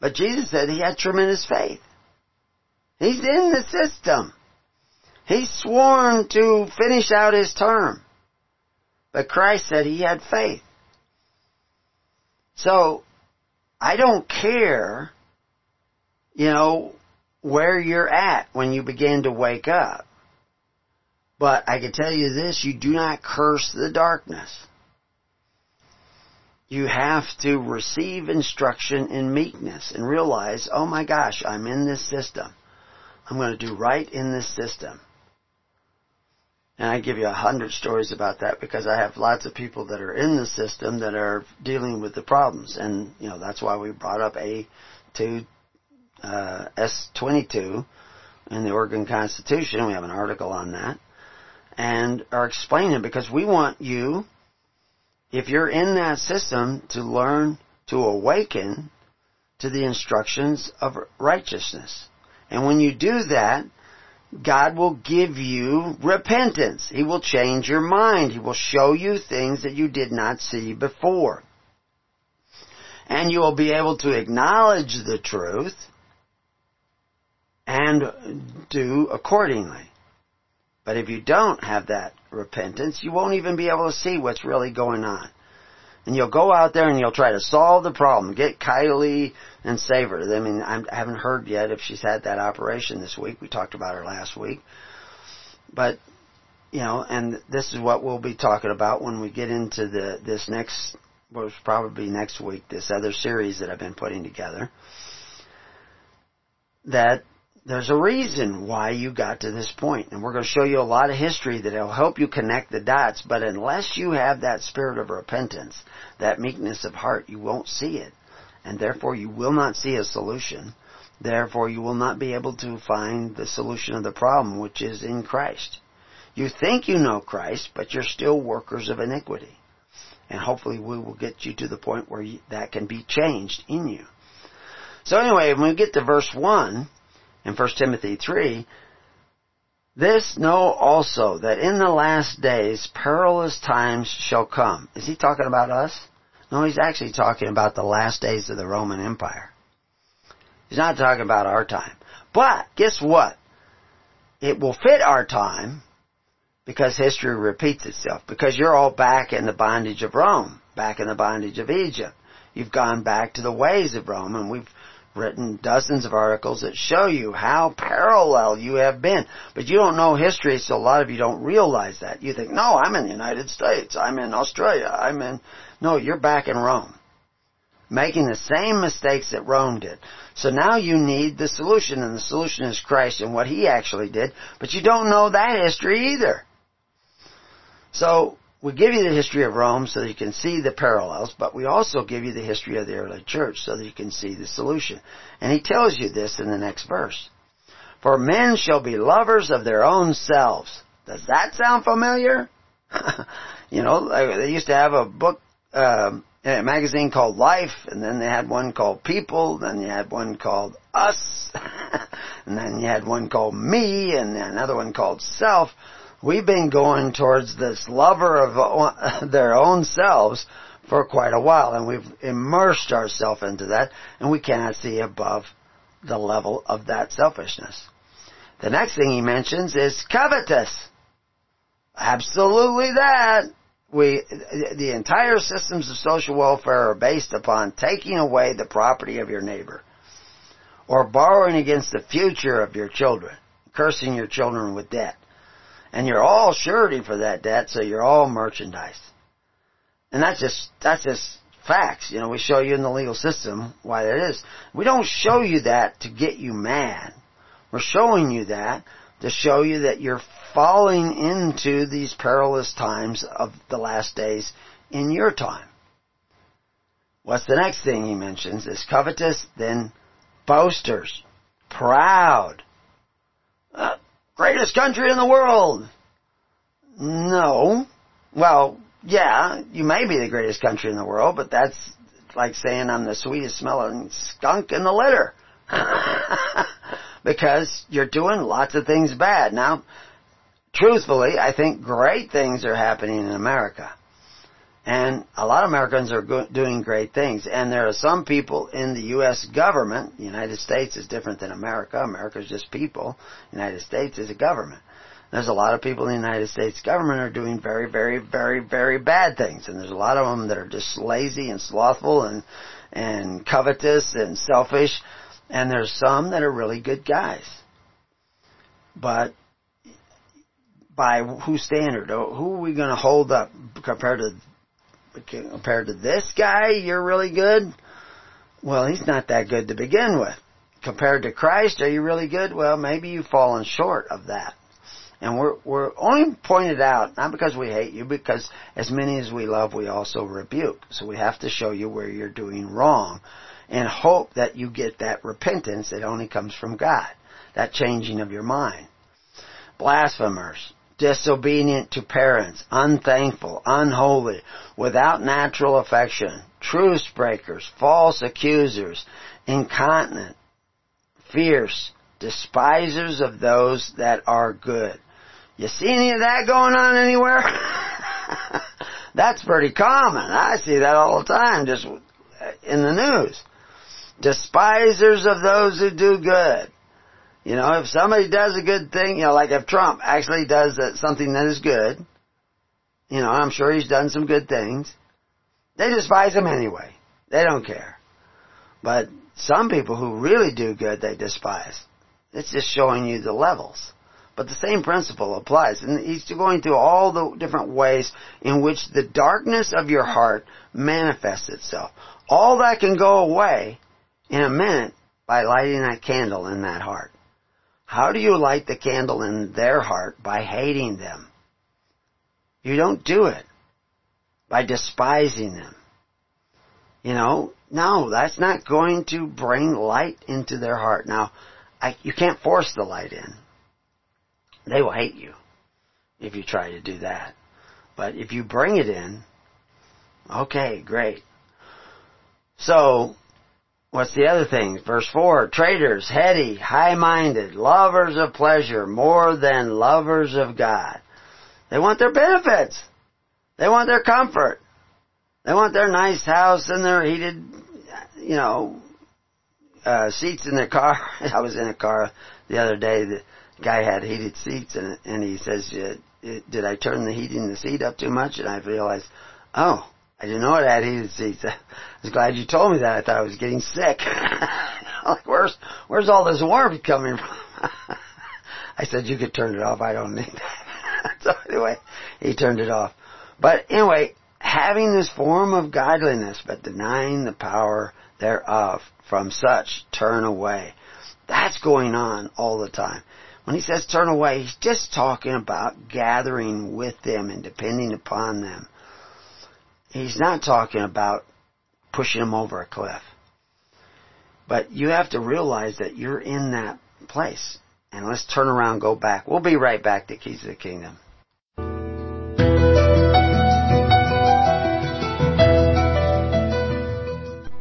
But Jesus said he had tremendous faith. He's in the system. He's sworn to finish out his term. But Christ said he had faith. So, I don't care, you know, where you're at when you begin to wake up. But I can tell you this, you do not curse the darkness. You have to receive instruction in meekness and realize, oh my gosh, I'm in this system. I'm going to do right in this system. And I give you a hundred stories about that because I have lots of people that are in the system that are dealing with the problems. And, you know, that's why we brought up A2, uh, S22 in the Oregon Constitution. We have an article on that. And are explaining because we want you, if you're in that system, to learn to awaken to the instructions of righteousness. And when you do that, God will give you repentance. He will change your mind. He will show you things that you did not see before. And you will be able to acknowledge the truth and do accordingly. But if you don't have that repentance, you won't even be able to see what's really going on. And you'll go out there and you'll try to solve the problem. Get Kylie and save her. I mean, I haven't heard yet if she's had that operation this week. We talked about her last week. But, you know, and this is what we'll be talking about when we get into the, this next, well, probably next week, this other series that I've been putting together. That there's a reason why you got to this point. And we're going to show you a lot of history that will help you connect the dots. But unless you have that spirit of repentance, that meekness of heart, you won't see it and therefore you will not see a solution. Therefore you will not be able to find the solution of the problem, which is in Christ. You think you know Christ, but you're still workers of iniquity. And hopefully we will get you to the point where that can be changed in you. So anyway, when we get to verse 1 in 1 Timothy 3, this know also that in the last days perilous times shall come. Is he talking about us? No, he's actually talking about the last days of the Roman Empire. He's not talking about our time. But, guess what? It will fit our time because history repeats itself. Because you're all back in the bondage of Rome, back in the bondage of Egypt. You've gone back to the ways of Rome, and we've written dozens of articles that show you how parallel you have been. But you don't know history, so a lot of you don't realize that. You think, no, I'm in the United States, I'm in Australia, I'm in no, you're back in Rome. Making the same mistakes that Rome did. So now you need the solution, and the solution is Christ and what He actually did, but you don't know that history either. So, we give you the history of Rome so that you can see the parallels, but we also give you the history of the early church so that you can see the solution. And he tells you this in the next verse. For men shall be lovers of their own selves. Does that sound familiar? you know, they used to have a book um, a magazine called Life, and then they had one called People, then you had one called Us, and then you had one called Me, and another one called Self. We've been going towards this lover of their own selves for quite a while, and we've immersed ourselves into that, and we cannot see above the level of that selfishness. The next thing he mentions is covetous. Absolutely that. we, the entire systems of social welfare are based upon taking away the property of your neighbor or borrowing against the future of your children, cursing your children with debt. And you're all surety for that debt, so you're all merchandise. And that's just, that's just facts. You know, we show you in the legal system why that is. We don't show you that to get you mad. We're showing you that to show you that you're falling into these perilous times of the last days in your time. What's the next thing he mentions? Is covetous, then boasters, proud, uh, greatest country in the world. No. Well, yeah, you may be the greatest country in the world, but that's like saying I'm the sweetest smelling skunk in the litter. because you're doing lots of things bad. Now, truthfully, I think great things are happening in America. And a lot of Americans are go- doing great things. And there are some people in the U.S. government, the United States is different than America. America is just people. The United States is a government. There's a lot of people in the United States government are doing very, very, very, very bad things. And there's a lot of them that are just lazy and slothful and, and covetous and selfish. And there's some that are really good guys. But by whose standard? Who are we going to hold up compared to compared to this guy? You're really good. Well, he's not that good to begin with. Compared to Christ, are you really good? Well, maybe you've fallen short of that. And we're, we're only pointed out, not because we hate you, because as many as we love, we also rebuke. So we have to show you where you're doing wrong and hope that you get that repentance that only comes from God. That changing of your mind. Blasphemers, disobedient to parents, unthankful, unholy, without natural affection, truce breakers, false accusers, incontinent, fierce, despisers of those that are good. You see any of that going on anywhere? That's pretty common. I see that all the time just in the news. Despisers of those who do good. You know, if somebody does a good thing, you know, like if Trump actually does something that is good, you know, I'm sure he's done some good things, they despise him anyway. They don't care. But some people who really do good, they despise. It's just showing you the levels. But the same principle applies. And he's going through all the different ways in which the darkness of your heart manifests itself. All that can go away in a minute by lighting that candle in that heart. How do you light the candle in their heart? By hating them. You don't do it by despising them. You know, no, that's not going to bring light into their heart. Now, I, you can't force the light in. They will hate you if you try to do that. But if you bring it in, okay, great. So, What's the other thing? Verse 4, traitors, heady, high-minded, lovers of pleasure more than lovers of God. They want their benefits. They want their comfort. They want their nice house and their heated, you know, uh, seats in their car. I was in a car the other day. The guy had heated seats and, and he says, did I turn the heating the seat up too much? And I realized, oh, I didn't know had heated seats. I was glad you told me that. I thought I was getting sick. like, where's, where's all this warmth coming from? I said, you could turn it off. I don't need that. so anyway, he turned it off. But anyway, having this form of godliness, but denying the power thereof, from such turn away. That's going on all the time. When he says turn away, he's just talking about gathering with them and depending upon them he's not talking about pushing him over a cliff. But you have to realize that you're in that place. And let's turn around go back. We'll be right back to Keys of the Kingdom.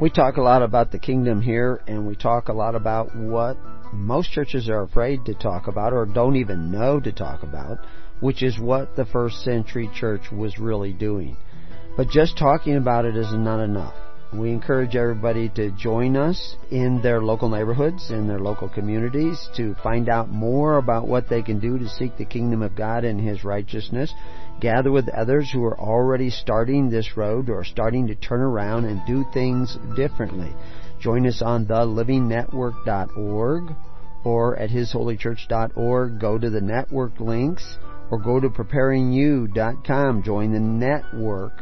We talk a lot about the kingdom here, and we talk a lot about what most churches are afraid to talk about or don't even know to talk about, which is what the first century church was really doing. But just talking about it is not enough. We encourage everybody to join us in their local neighborhoods, in their local communities, to find out more about what they can do to seek the kingdom of God and His righteousness. Gather with others who are already starting this road or starting to turn around and do things differently. Join us on thelivingnetwork.org or at hisholychurch.org. Go to the network links or go to preparingyou.com. Join the network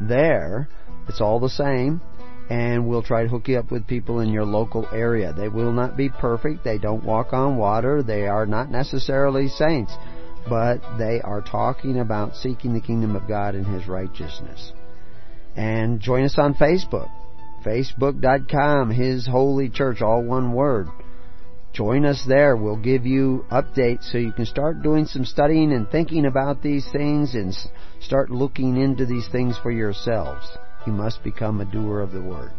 there. It's all the same. And we'll try to hook you up with people in your local area. They will not be perfect. They don't walk on water. They are not necessarily saints. But they are talking about seeking the kingdom of God and His righteousness. And join us on Facebook. Facebook.com, His Holy Church, all one word. Join us there. We'll give you updates so you can start doing some studying and thinking about these things and start looking into these things for yourselves. You must become a doer of the Word.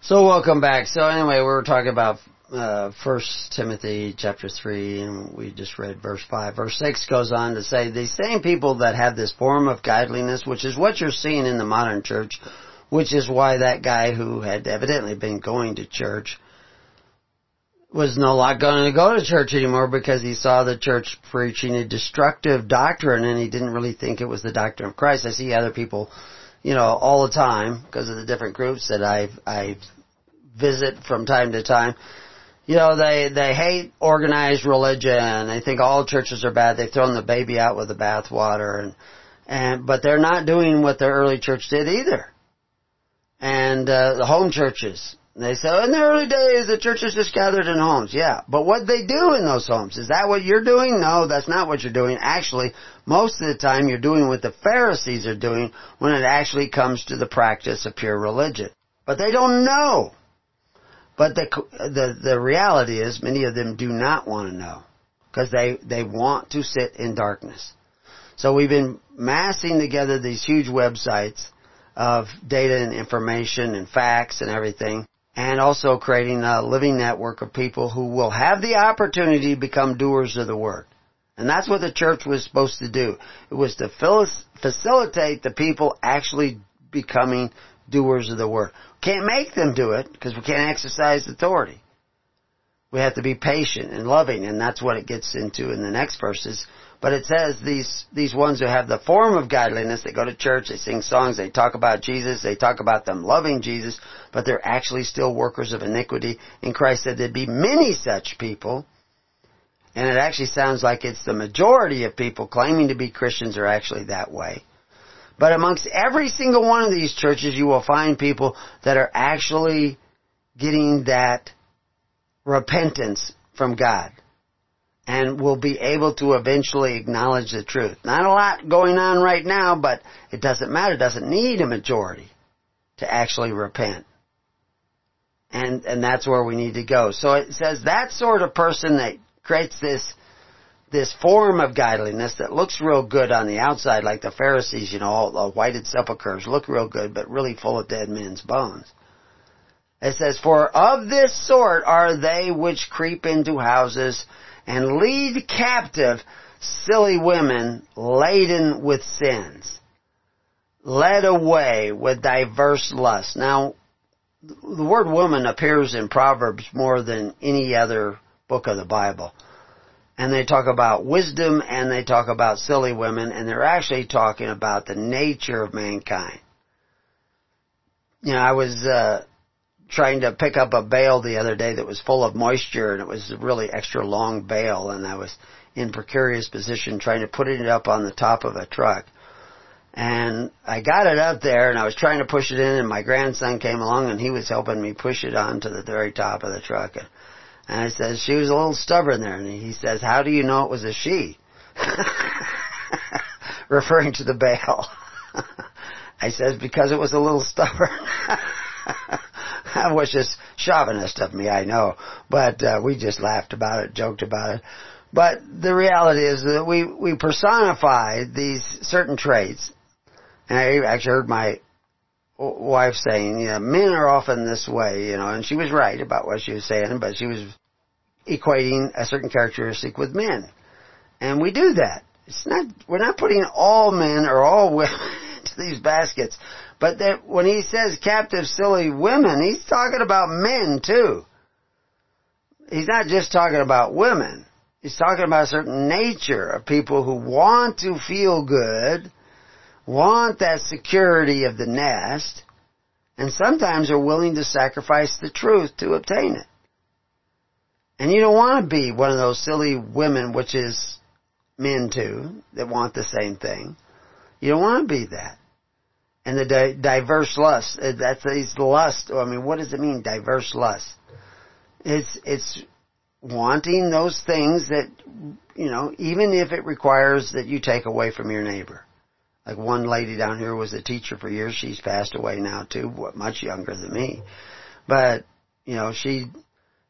So welcome back. So anyway, we were talking about uh, Timothy chapter three, and we just read verse five. Verse six goes on to say these same people that have this form of godliness, which is what you're seeing in the modern church, which is why that guy who had evidently been going to church was no longer going to go to church anymore because he saw the church preaching a destructive doctrine and he didn't really think it was the doctrine of Christ. I see other people, you know, all the time because of the different groups that I I visit from time to time you know, they, they hate organized religion. They think all churches are bad. They've thrown the baby out with the bathwater and, and, but they're not doing what the early church did either. And, uh, the home churches, they say, oh, in the early days, the churches just gathered in homes. Yeah. But what they do in those homes, is that what you're doing? No, that's not what you're doing. Actually, most of the time you're doing what the Pharisees are doing when it actually comes to the practice of pure religion. But they don't know. But the, the, the reality is many of them do not want to know because they, they want to sit in darkness. So we've been massing together these huge websites of data and information and facts and everything and also creating a living network of people who will have the opportunity to become doers of the word. And that's what the church was supposed to do. It was to facilitate the people actually becoming doers of the word. Can't make them do it because we can't exercise authority. We have to be patient and loving, and that's what it gets into in the next verses. But it says these these ones who have the form of godliness, they go to church, they sing songs, they talk about Jesus, they talk about them loving Jesus, but they're actually still workers of iniquity. And Christ said there'd be many such people. And it actually sounds like it's the majority of people claiming to be Christians are actually that way. But amongst every single one of these churches, you will find people that are actually getting that repentance from God and will be able to eventually acknowledge the truth. Not a lot going on right now, but it doesn't matter. It doesn't need a majority to actually repent. And, and that's where we need to go. So it says that sort of person that creates this this form of godliness that looks real good on the outside, like the Pharisees, you know, all the whited sepulchres look real good, but really full of dead men's bones. It says, For of this sort are they which creep into houses and lead captive silly women laden with sins, led away with diverse lusts. Now, the word woman appears in Proverbs more than any other book of the Bible and they talk about wisdom and they talk about silly women and they're actually talking about the nature of mankind. You know, I was uh trying to pick up a bale the other day that was full of moisture and it was a really extra long bale and I was in precarious position trying to put it up on the top of a truck. And I got it up there and I was trying to push it in and my grandson came along and he was helping me push it onto the very top of the truck. And and I says, she was a little stubborn there. And he says, how do you know it was a she? Referring to the bale. I says, because it was a little stubborn. that was just chauvinist of me, I know. But uh, we just laughed about it, joked about it. But the reality is that we, we personify these certain traits. And I actually heard my wife saying, you know, men are often this way, you know, and she was right about what she was saying, but she was equating a certain characteristic with men. And we do that. It's not, we're not putting all men or all women into these baskets. But that when he says captive silly women, he's talking about men too. He's not just talking about women. He's talking about a certain nature of people who want to feel good, want that security of the nest, and sometimes are willing to sacrifice the truth to obtain it. And you don't want to be one of those silly women, which is men too, that want the same thing. You don't want to be that. And the di- diverse lust, uh, that's these lust, I mean, what does it mean, diverse lust? It's, it's wanting those things that, you know, even if it requires that you take away from your neighbor. Like one lady down here was a teacher for years. She's passed away now too, much younger than me. But, you know, she,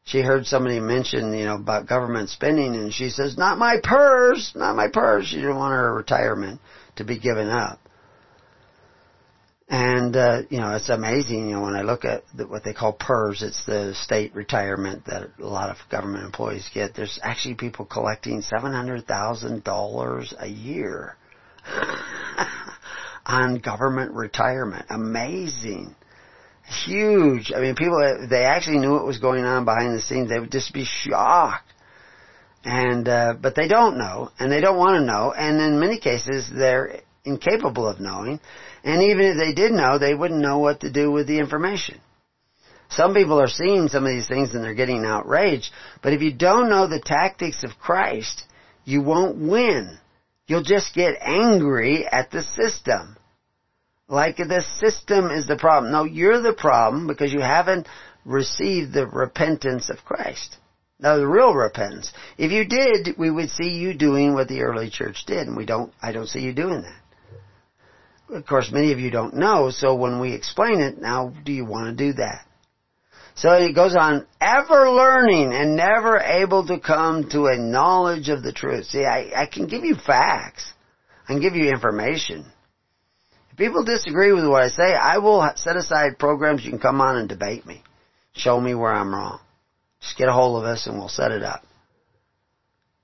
she heard somebody mention, you know, about government spending and she says, not my purse, not my purse. She didn't want her retirement to be given up. And, uh, you know, it's amazing, you know, when I look at the, what they call PERS, it's the state retirement that a lot of government employees get. There's actually people collecting $700,000 a year on government retirement. Amazing. Huge. I mean, people, they actually knew what was going on behind the scenes. They would just be shocked. And, uh, but they don't know, and they don't want to know, and in many cases, they're incapable of knowing. And even if they did know, they wouldn't know what to do with the information. Some people are seeing some of these things and they're getting outraged, but if you don't know the tactics of Christ, you won't win. You'll just get angry at the system. Like the system is the problem. No, you're the problem because you haven't received the repentance of Christ. Now the real repentance. If you did, we would see you doing what the early church did, and we don't, I don't see you doing that of course, many of you don't know, so when we explain it, now do you want to do that? So it goes on, ever learning and never able to come to a knowledge of the truth. See, I, I can give you facts. I can give you information. People disagree with what I say, I will set aside programs you can come on and debate me. Show me where I'm wrong. Just get a hold of us and we'll set it up.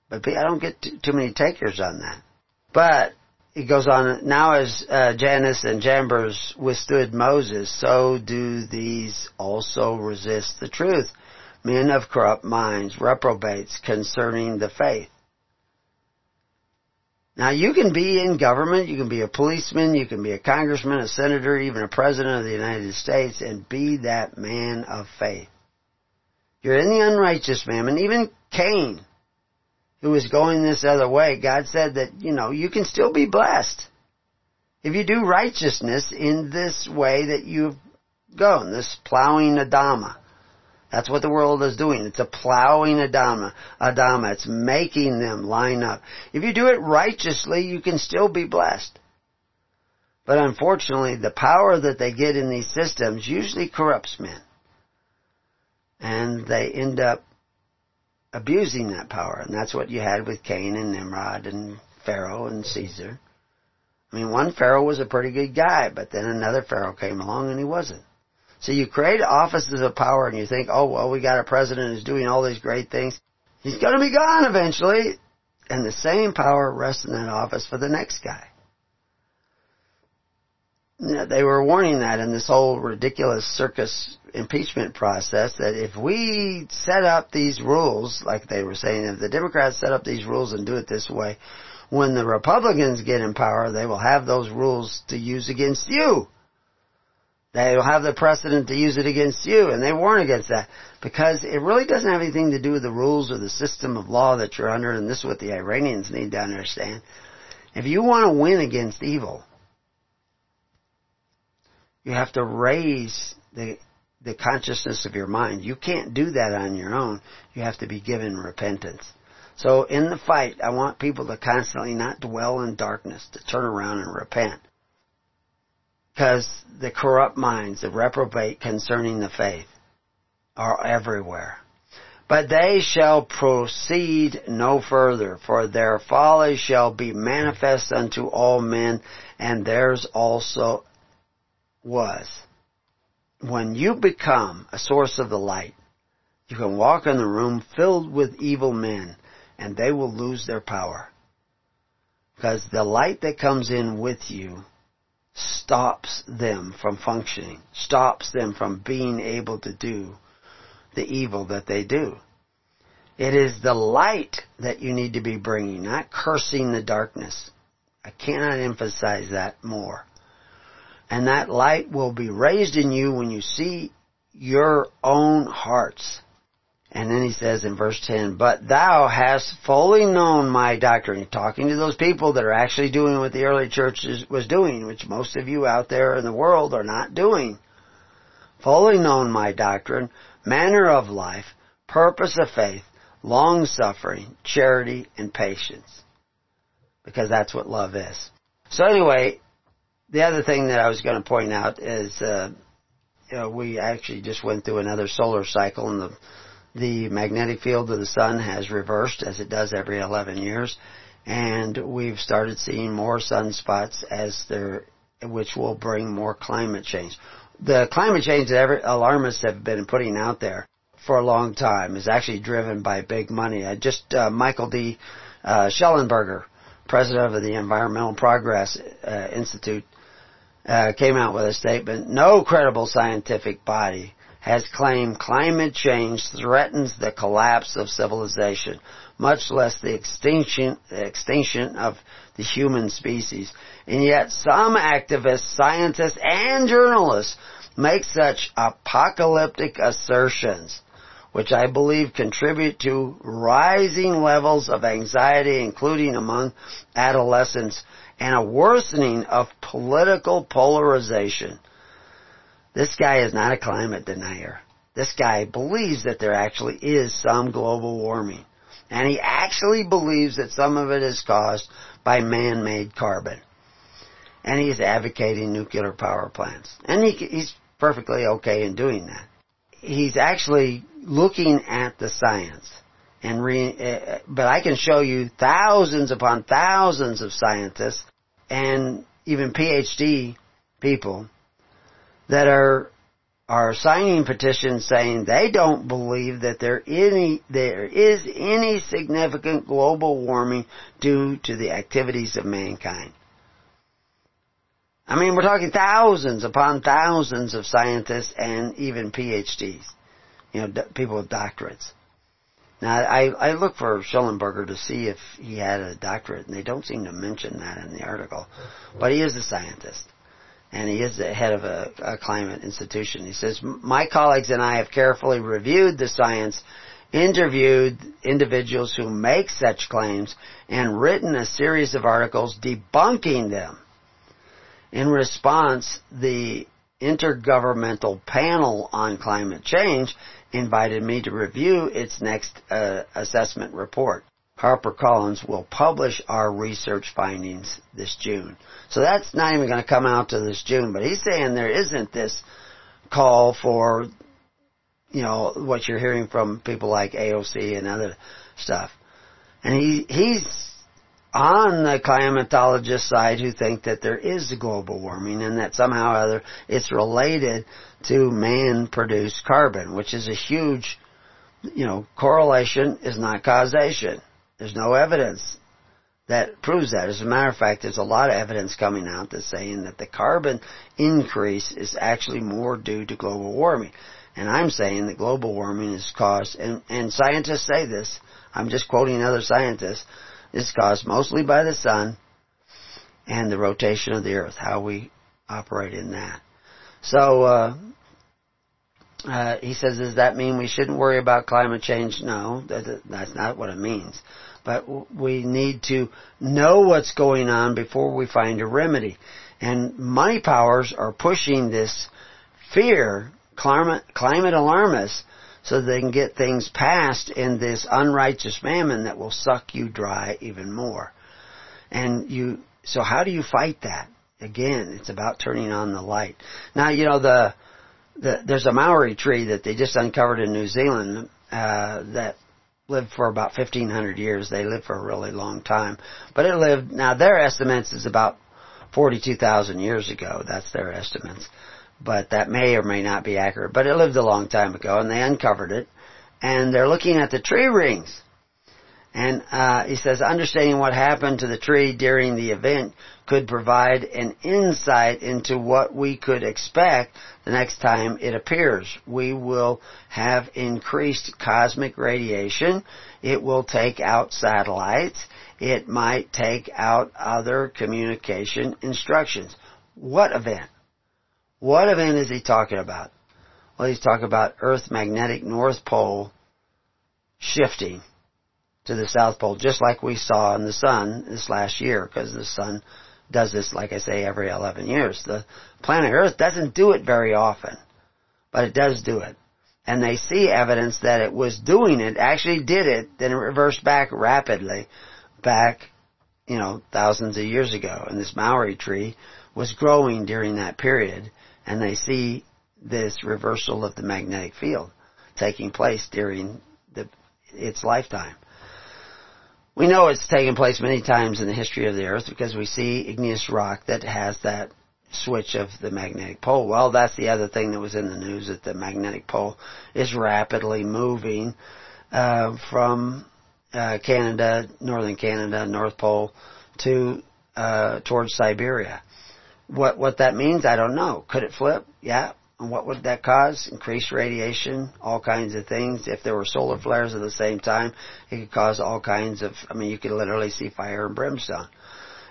But I don't get too, too many takers on that. But he goes on, now as uh, Jannes and Jambres withstood Moses, so do these also resist the truth. Men of corrupt minds, reprobates concerning the faith. Now you can be in government, you can be a policeman, you can be a congressman, a senator, even a president of the United States, and be that man of faith. You're in the unrighteous man, and even Cain, who was going this other way, God said that, you know, you can still be blessed. If you do righteousness in this way that you've gone, this plowing Adama. That's what the world is doing. It's a plowing Adama. Adama. It's making them line up. If you do it righteously, you can still be blessed. But unfortunately, the power that they get in these systems usually corrupts men. And they end up abusing that power. And that's what you had with Cain and Nimrod and Pharaoh and Caesar. I mean, one Pharaoh was a pretty good guy, but then another Pharaoh came along and he wasn't. So you create offices of power and you think, oh, well, we got a president who's doing all these great things. He's going to be gone eventually. And the same power rests in that office for the next guy. Know, they were warning that in this whole ridiculous circus impeachment process that if we set up these rules, like they were saying, if the Democrats set up these rules and do it this way, when the Republicans get in power, they will have those rules to use against you. They will have the precedent to use it against you, and they warn against that because it really doesn't have anything to do with the rules or the system of law that you're under, and this is what the Iranians need to understand. If you want to win against evil, you have to raise the the consciousness of your mind. You can't do that on your own. You have to be given repentance. So in the fight, I want people to constantly not dwell in darkness, to turn around and repent. Because the corrupt minds, the reprobate concerning the faith, are everywhere. But they shall proceed no further, for their folly shall be manifest unto all men, and theirs also was when you become a source of the light, you can walk in the room filled with evil men and they will lose their power. Because the light that comes in with you stops them from functioning, stops them from being able to do the evil that they do. It is the light that you need to be bringing, not cursing the darkness. I cannot emphasize that more. And that light will be raised in you when you see your own hearts. And then he says in verse 10, But thou hast fully known my doctrine. Talking to those people that are actually doing what the early church was doing, which most of you out there in the world are not doing. Fully known my doctrine, manner of life, purpose of faith, long suffering, charity, and patience. Because that's what love is. So anyway, the other thing that I was going to point out is, uh, you know, we actually just went through another solar cycle and the, the magnetic field of the sun has reversed as it does every 11 years. And we've started seeing more sunspots as there, which will bring more climate change. The climate change that every, alarmists have been putting out there for a long time is actually driven by big money. I just uh, Michael D. Uh, Shellenberger, president of the Environmental Progress uh, Institute, uh, came out with a statement. No credible scientific body has claimed climate change threatens the collapse of civilization, much less the extinction, extinction of the human species. And yet some activists, scientists, and journalists make such apocalyptic assertions which I believe contribute to rising levels of anxiety, including among adolescents, and a worsening of political polarization. This guy is not a climate denier. This guy believes that there actually is some global warming. And he actually believes that some of it is caused by man-made carbon. And he's advocating nuclear power plants. And he, he's perfectly okay in doing that. He's actually looking at the science and re, uh, but I can show you thousands upon thousands of scientists and even PhD people that are are signing petitions saying they don't believe that there any there is any significant global warming due to the activities of mankind. I mean, we're talking thousands upon thousands of scientists and even PhDs you know, people with doctorates. Now, I, I look for Shellenberger to see if he had a doctorate, and they don't seem to mention that in the article. But he is a scientist, and he is the head of a, a climate institution. He says, my colleagues and I have carefully reviewed the science, interviewed individuals who make such claims, and written a series of articles debunking them. In response, the Intergovernmental Panel on Climate Change invited me to review its next uh, assessment report. HarperCollins will publish our research findings this June. So that's not even going to come out to this June, but he's saying there isn't this call for, you know, what you're hearing from people like AOC and other stuff. And he, he's on the climatologist side who think that there is global warming and that somehow or other it's related to man-produced carbon, which is a huge, you know, correlation is not causation. There's no evidence that proves that. As a matter of fact, there's a lot of evidence coming out that's saying that the carbon increase is actually more due to global warming. And I'm saying that global warming is caused, and, and scientists say this, I'm just quoting other scientists, is caused mostly by the sun and the rotation of the earth, how we operate in that. So, uh, uh, he says, does that mean we shouldn't worry about climate change? No, that, that's not what it means. But we need to know what's going on before we find a remedy. And money powers are pushing this fear, climate, climate alarmists, so they can get things passed in this unrighteous mammon that will suck you dry even more. And you, so how do you fight that? Again, it's about turning on the light. Now, you know, the, the there's a Maori tree that they just uncovered in New Zealand, uh, that lived for about 1500 years. They lived for a really long time. But it lived, now their estimates is about 42,000 years ago. That's their estimates but that may or may not be accurate. But it lived a long time ago, and they uncovered it, and they're looking at the tree rings. And uh, he says, understanding what happened to the tree during the event could provide an insight into what we could expect the next time it appears. We will have increased cosmic radiation. It will take out satellites. It might take out other communication instructions. What event? What event is he talking about? Well, he's talking about Earth's magnetic North Pole shifting to the South Pole, just like we saw in the Sun this last year, because the Sun does this, like I say, every 11 years. The planet Earth doesn't do it very often, but it does do it. And they see evidence that it was doing it, actually did it, then it reversed back rapidly, back, you know, thousands of years ago. And this Maori tree was growing during that period, and they see this reversal of the magnetic field taking place during the, its lifetime. We know it's taken place many times in the history of the earth because we see igneous rock that has that switch of the magnetic pole. Well, that's the other thing that was in the news that the magnetic pole is rapidly moving uh, from uh, Canada, northern Canada, North Pole to uh, towards Siberia. What what that means, I don't know. Could it flip? Yeah. And what would that cause? Increased radiation, all kinds of things. If there were solar flares at the same time, it could cause all kinds of, I mean, you could literally see fire and brimstone.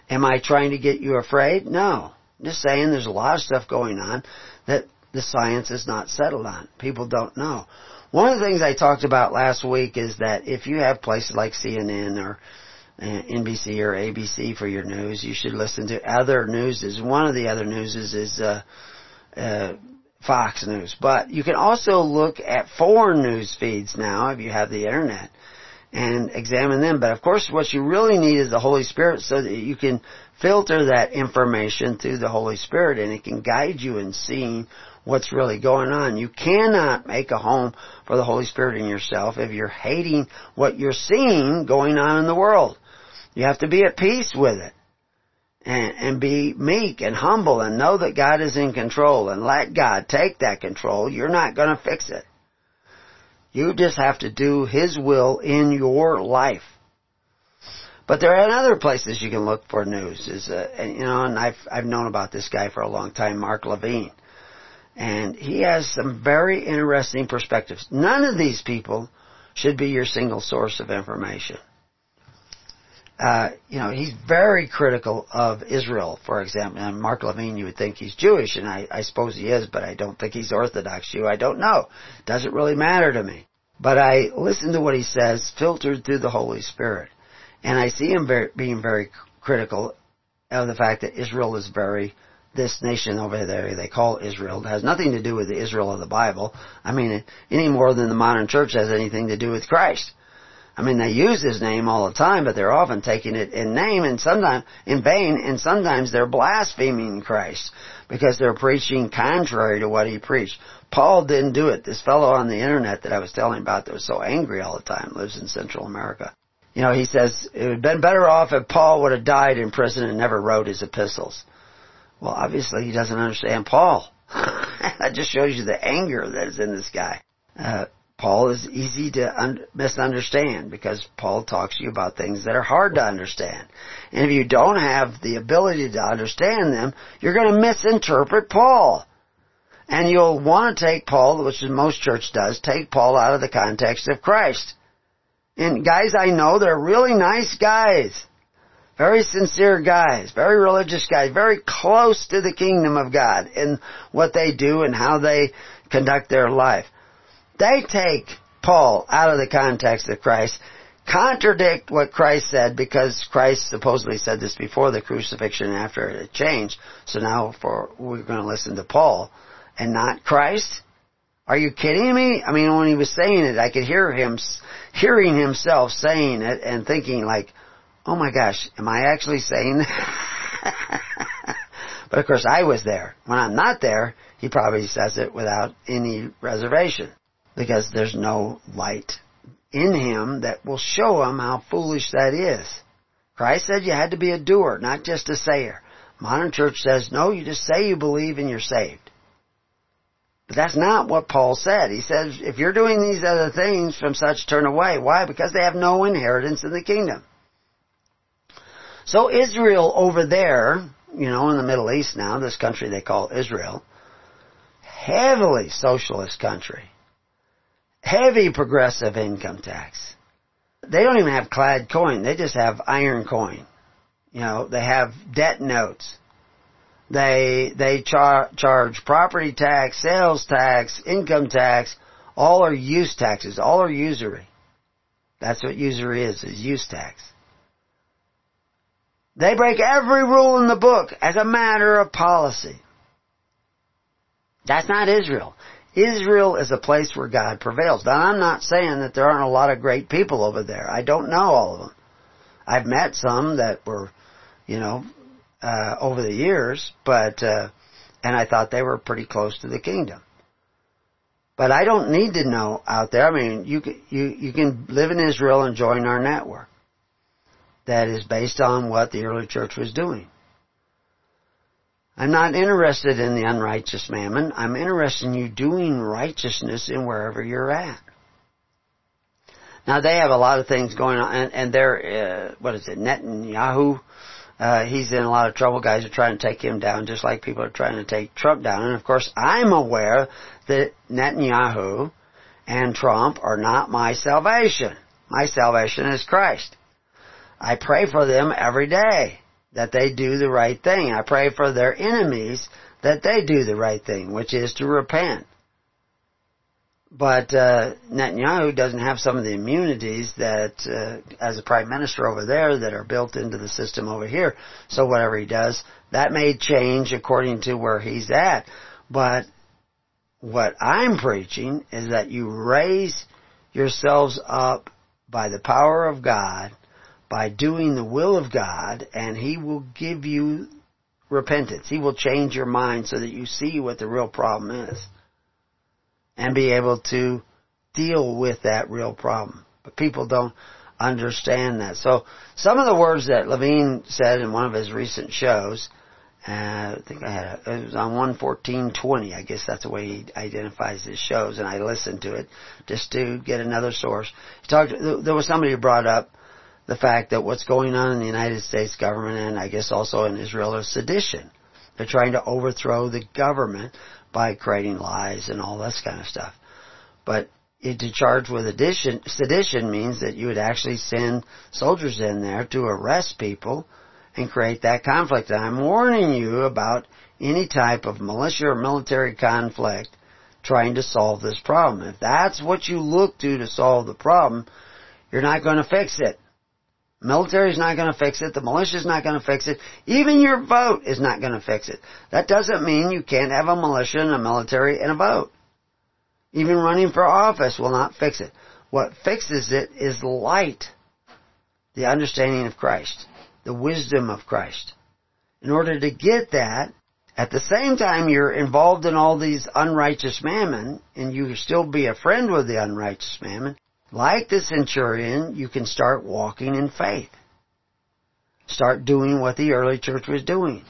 Am I trying to get you afraid? No. I'm just saying there's a lot of stuff going on that the science is not settled on. People don't know. One of the things I talked about last week is that if you have places like CNN or uh, NBC or ABC for your news, you should listen to other newses. One of the other newses is uh, uh, Fox News. But you can also look at foreign news feeds now if you have the internet and examine them. But of course what you really need is the Holy Spirit so that you can filter that information through the Holy Spirit and it can guide you in seeing what's really going on. You cannot make a home for the Holy Spirit in yourself if you're hating what you're seeing going on in the world. You have to be at peace with it and, and be meek and humble and know that God is in control and let God take that control. You're not going to fix it. You just have to do His will in your life. But there are other places you can look for news. Is uh, you know, and I've I've known about this guy for a long time, Mark Levine, and he has some very interesting perspectives. None of these people should be your single source of information uh, you know, he's very critical of Israel, for example. And Mark Levine, you would think he's Jewish, and I, I suppose he is, but I don't think he's Orthodox Jew. I don't know. Doesn't really matter to me. But I listen to what he says, filtered through the Holy Spirit, and I see him very, being very critical of the fact that Israel is very this nation over there they call Israel it has nothing to do with the Israel of the Bible. I mean, any more than the modern church has anything to do with Christ. I mean, they use his name all the time, but they're often taking it in name and sometimes in vain, and sometimes they're blaspheming Christ because they're preaching contrary to what he preached. Paul didn't do it. This fellow on the internet that I was telling about that was so angry all the time lives in Central America. You know, he says it would have been better off if Paul would have died in prison and never wrote his epistles. Well, obviously he doesn't understand Paul. that just shows you the anger that is in this guy. Uh, Paul is easy to un- misunderstand because Paul talks to you about things that are hard to understand. And if you don't have the ability to understand them, you're going to misinterpret Paul. And you'll want to take Paul, which most church does, take Paul out of the context of Christ. And guys I know, they're really nice guys. Very sincere guys, very religious guys, very close to the kingdom of God in what they do and how they conduct their life. They take Paul out of the context of Christ, contradict what Christ said because Christ supposedly said this before the crucifixion and after it changed. So now for, we're going to listen to Paul and not Christ? Are you kidding me? I mean, when he was saying it, I could hear him, hearing himself saying it and thinking like, oh my gosh, am I actually saying that? but of course I was there. When I'm not there, he probably says it without any reservation because there's no light in him that will show him how foolish that is. Christ said you had to be a doer, not just a sayer. Modern church says, no, you just say you believe and you're saved. But that's not what Paul said. He says, if you're doing these other things, from such turn away. Why? Because they have no inheritance in the kingdom. So Israel over there, you know, in the Middle East now, this country they call Israel, heavily socialist country. Heavy progressive income tax. They don't even have clad coin, they just have iron coin. You know, they have debt notes. They, they char- charge property tax, sales tax, income tax, all are use taxes, all are usury. That's what usury is, is use tax. They break every rule in the book as a matter of policy. That's not Israel. Israel is a place where God prevails. Now I'm not saying that there aren't a lot of great people over there. I don't know all of them. I've met some that were, you know, uh, over the years, but, uh, and I thought they were pretty close to the kingdom. But I don't need to know out there. I mean, you can, you, you can live in Israel and join our network. That is based on what the early church was doing. I'm not interested in the unrighteous mammon. I'm interested in you doing righteousness in wherever you're at. Now they have a lot of things going on, and, and they're uh, what is it, Netanyahu? Uh, he's in a lot of trouble. Guys are trying to take him down, just like people are trying to take Trump down. And of course, I'm aware that Netanyahu and Trump are not my salvation. My salvation is Christ. I pray for them every day that they do the right thing. I pray for their enemies that they do the right thing, which is to repent. But uh, Netanyahu doesn't have some of the immunities that, uh, as a prime minister over there, that are built into the system over here. So whatever he does, that may change according to where he's at. But what I'm preaching is that you raise yourselves up by the power of God by doing the will of God and He will give you repentance. He will change your mind so that you see what the real problem is and be able to deal with that real problem. But people don't understand that. So some of the words that Levine said in one of his recent shows, uh, I think I had a, it was on 11420. I guess that's the way he identifies his shows, and I listened to it just to get another source. He talked. There was somebody who brought up the fact that what's going on in the United States government and I guess also in Israel is sedition. They're trying to overthrow the government by creating lies and all this kind of stuff. But to charge with addition, sedition means that you would actually send soldiers in there to arrest people and create that conflict. And I'm warning you about any type of militia or military conflict trying to solve this problem. If that's what you look to to solve the problem, you're not going to fix it. Military's not going to fix it. The militia's not going to fix it. Even your vote is not going to fix it. That doesn't mean you can't have a militia and a military and a vote. Even running for office will not fix it. What fixes it is light. The understanding of Christ. The wisdom of Christ. In order to get that, at the same time you're involved in all these unrighteous mammon, and you still be a friend with the unrighteous mammon, like the centurion, you can start walking in faith. Start doing what the early church was doing.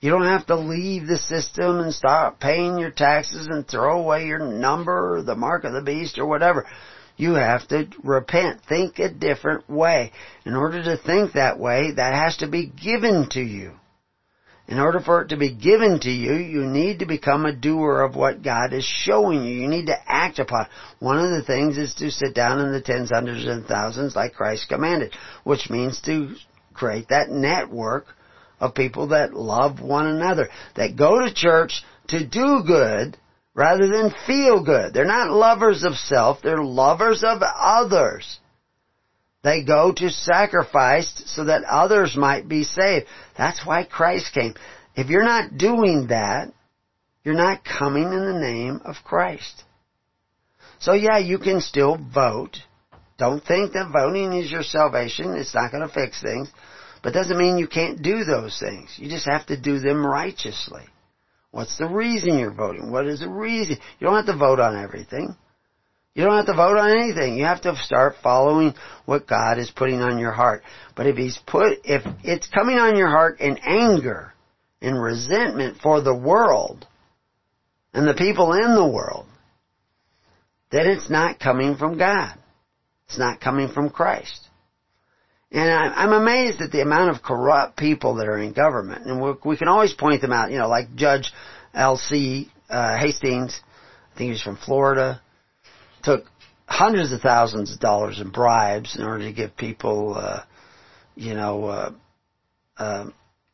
You don't have to leave the system and stop paying your taxes and throw away your number or the mark of the beast or whatever. You have to repent. Think a different way. In order to think that way, that has to be given to you. In order for it to be given to you, you need to become a doer of what God is showing you. You need to act upon. One of the things is to sit down in the tens, hundreds, and thousands like Christ commanded, which means to create that network of people that love one another, that go to church to do good rather than feel good. They're not lovers of self, they're lovers of others. They go to sacrifice so that others might be saved. That's why Christ came. If you're not doing that, you're not coming in the name of Christ. So yeah, you can still vote. Don't think that voting is your salvation. It's not going to fix things. But doesn't mean you can't do those things. You just have to do them righteously. What's the reason you're voting? What is the reason? You don't have to vote on everything. You don't have to vote on anything. You have to start following what God is putting on your heart. But if He's put, if it's coming on your heart in anger, in resentment for the world, and the people in the world, then it's not coming from God. It's not coming from Christ. And I'm amazed at the amount of corrupt people that are in government. And we can always point them out, you know, like Judge Alcee Uh, Hastings, I think he's from Florida, took hundreds of thousands of dollars in bribes in order to give people, uh, you know, uh, uh,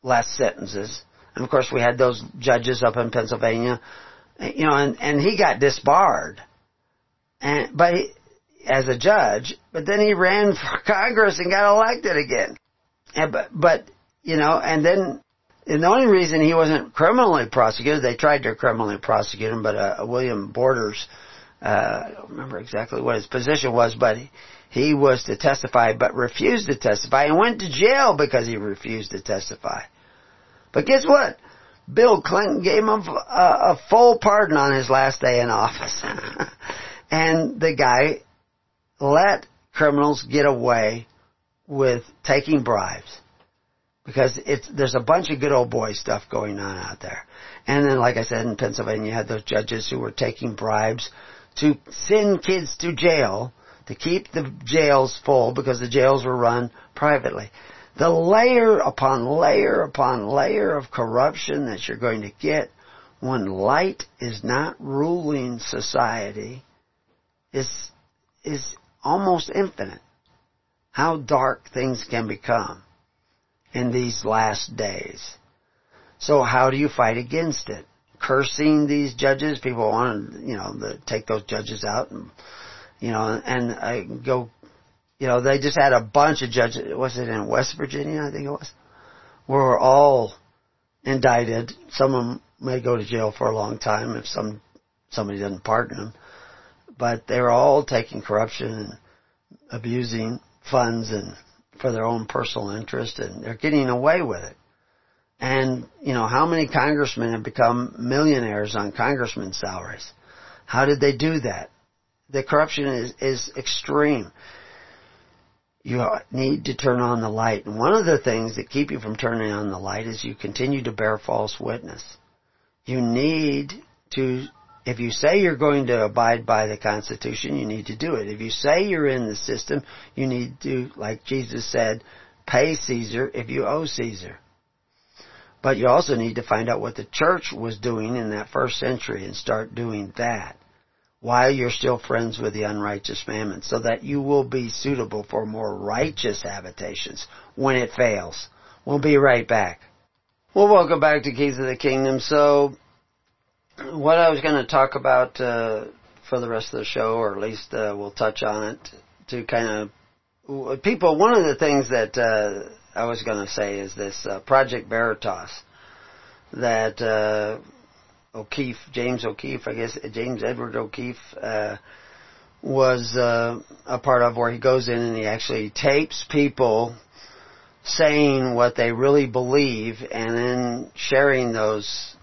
less sentences. And of course we had those judges up in Pennsylvania, you know, and, and he got disbarred. And, but he, as a judge, but then he ran for Congress and got elected again. And, but, but, you know, and then, and the only reason he wasn't criminally prosecuted, they tried to criminally prosecute him, but uh, William Borders, uh, Uh, I don't remember exactly what his position was, but he, he was to testify, but refused to testify and went to jail because he refused to testify. But guess what? Bill Clinton gave him a, a full pardon on his last day in office. and the guy let criminals get away with taking bribes because it's there's a bunch of good old boy stuff going on out there. And then, like I said, in Pennsylvania, you had those judges who were taking bribes to send kids to jail to keep the jails full because the jails were run privately. The layer upon layer upon layer of corruption that you're going to get when light is not ruling society is is almost infinite. How dark things can become in these last days. So how do you fight against it? Cursing these judges, people want to, you know, the, take those judges out and, you know, and I go, you know, they just had a bunch of judges, was it in West Virginia, I think it was, were all indicted. Some of them may go to jail for a long time if some, somebody doesn't pardon them but they're all taking corruption and abusing funds and for their own personal interest and they're getting away with it. And, you know, how many congressmen have become millionaires on congressmen salaries? How did they do that? The corruption is, is extreme. You need to turn on the light. And one of the things that keep you from turning on the light is you continue to bear false witness. You need to if you say you're going to abide by the Constitution, you need to do it. If you say you're in the system, you need to, like Jesus said, pay Caesar if you owe Caesar. But you also need to find out what the church was doing in that first century and start doing that while you're still friends with the unrighteous mammon so that you will be suitable for more righteous habitations when it fails. We'll be right back. Well, welcome back to Keys of the Kingdom. So, what I was going to talk about uh, for the rest of the show, or at least uh, we'll touch on it to kind of people. One of the things that uh, I was going to say is this uh, Project Veritas that uh, O'Keefe, James O'Keefe, I guess James Edward O'Keefe. Uh, was uh, a part of where he goes in and he actually tapes people saying what they really believe and then sharing those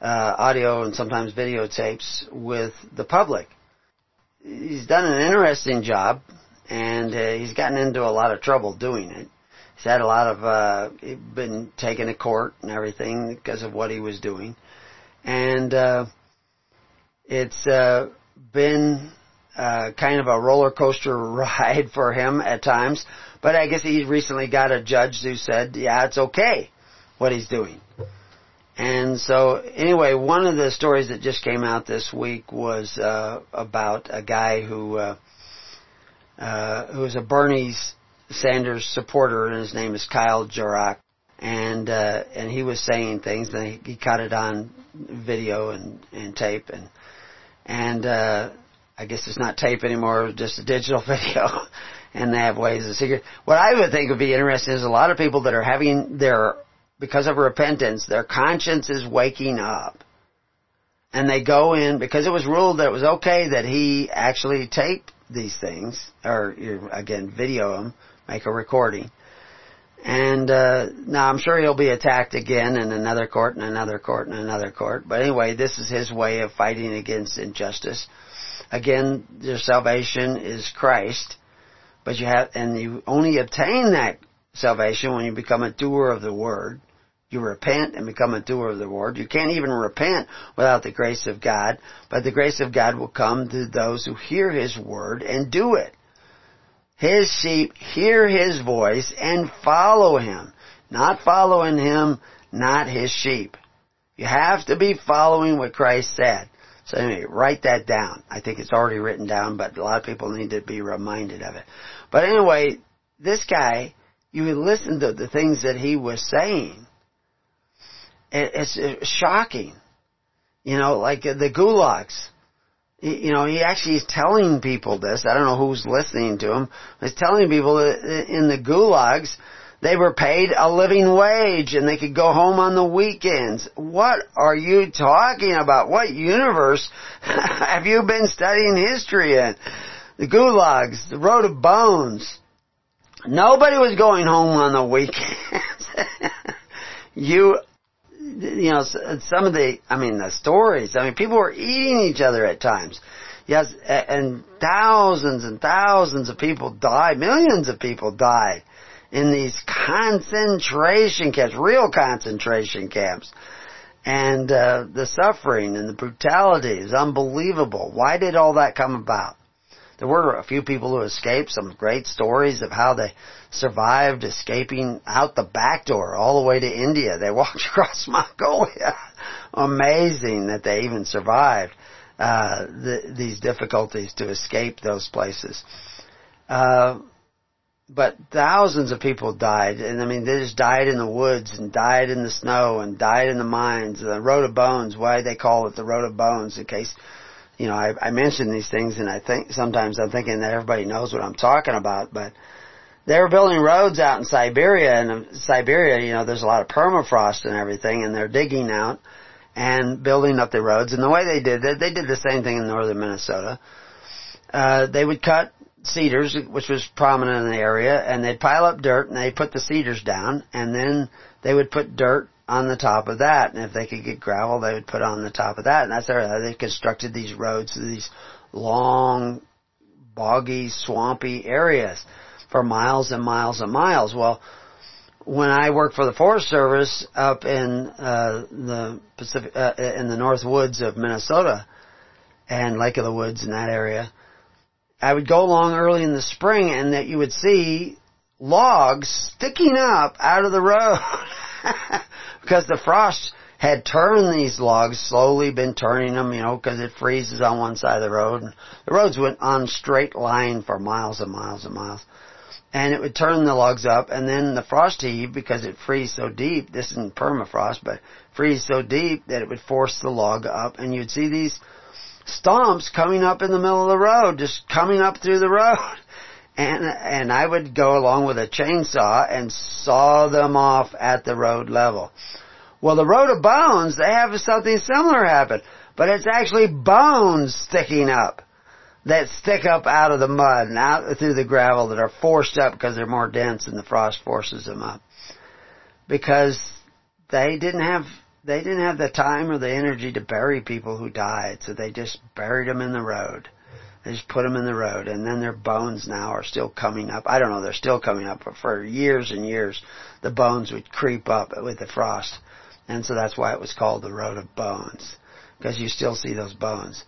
uh, audio and sometimes videotapes with the public. He's done an interesting job, and uh, he's gotten into a lot of trouble doing it. He's had a lot of uh, been taken to court and everything because of what he was doing, and uh, it's uh, been uh, kind of a roller coaster ride for him at times. But I guess he recently got a judge who said, "Yeah, it's okay what he's doing." And so, anyway, one of the stories that just came out this week was uh, about a guy who uh, uh, who was a Bernie Sanders supporter, and his name is Kyle Jarrett. And uh, and he was saying things, and he, he caught it on video and, and tape, and and uh, I guess it's not tape anymore, just a digital video. and they have ways of secret. What I would think would be interesting is a lot of people that are having their because of repentance, their conscience is waking up. And they go in, because it was ruled that it was okay that he actually taped these things, or again, video them, make a recording. And uh, now I'm sure he'll be attacked again in another court and another court and another court. But anyway, this is his way of fighting against injustice. Again, your salvation is Christ, but you have, and you only obtain that salvation when you become a doer of the word You repent and become a doer of the word. You can't even repent without the grace of God, but the grace of God will come to those who hear His word and do it. His sheep hear His voice and follow Him. Not following Him, not His sheep. You have to be following what Christ said. So anyway, write that down. I think it's already written down, but a lot of people need to be reminded of it. But anyway, this guy, you would listen to the things that he was saying. It's shocking. You know, like the gulags. You know, he actually is telling people this. I don't know who's listening to him. He's telling people that in the gulags, they were paid a living wage and they could go home on the weekends. What are you talking about? What universe have you been studying history in? The gulags, the road of bones. Nobody was going home on the weekends. you, you know, some of the, I mean, the stories, I mean, people were eating each other at times. Yes, and thousands and thousands of people died, millions of people died in these concentration camps, real concentration camps. And uh, the suffering and the brutality is unbelievable. Why did all that come about? There were a few people who escaped, some great stories of how they survived escaping out the back door all the way to India. They walked across Mongolia. Amazing that they even survived uh, the, these difficulties to escape those places. Uh, but thousands of people died, and I mean, they just died in the woods, and died in the snow, and died in the mines. The Road of Bones, why they call it the Road of Bones, in case, you know, I, I mention these things, and I think sometimes I'm thinking that everybody knows what I'm talking about, but they were building roads out in Siberia, and Siberia, you know, there's a lot of permafrost and everything, and they're digging out and building up the roads. And the way they did it, they did the same thing in northern Minnesota. Uh, they would cut cedars, which was prominent in the area, and they'd pile up dirt and they'd put the cedars down, and then they would put dirt on the top of that. And if they could get gravel, they would put on the top of that. And that's how they constructed these roads to these long, boggy, swampy areas for miles and miles and miles. Well, when I worked for the Forest Service up in uh, the Pacific, uh, in the North Woods of Minnesota and Lake of the Woods in that area, I would go along early in the spring and that you would see logs sticking up out of the road because the frost had turned these logs, slowly been turning them, you know, because it freezes on one side of the road. And the roads went on straight line for miles and miles and miles. And it would turn the logs up, and then the frost heave, because it freezes so deep, this isn't permafrost, but freeze so deep that it would force the log up, and you'd see these stumps coming up in the middle of the road, just coming up through the road. And, and I would go along with a chainsaw and saw them off at the road level. Well, the road of bones, they have something similar happen, but it's actually bones sticking up that stick up out of the mud and out through the gravel that are forced up because they're more dense and the frost forces them up. Because they didn't have they didn't have the time or the energy to bury people who died, so they just buried them in the road. They just put them in the road, and then their bones now are still coming up. I don't know, they're still coming up, but for years and years, the bones would creep up with the frost. And so that's why it was called the Road of Bones. Because you still see those bones.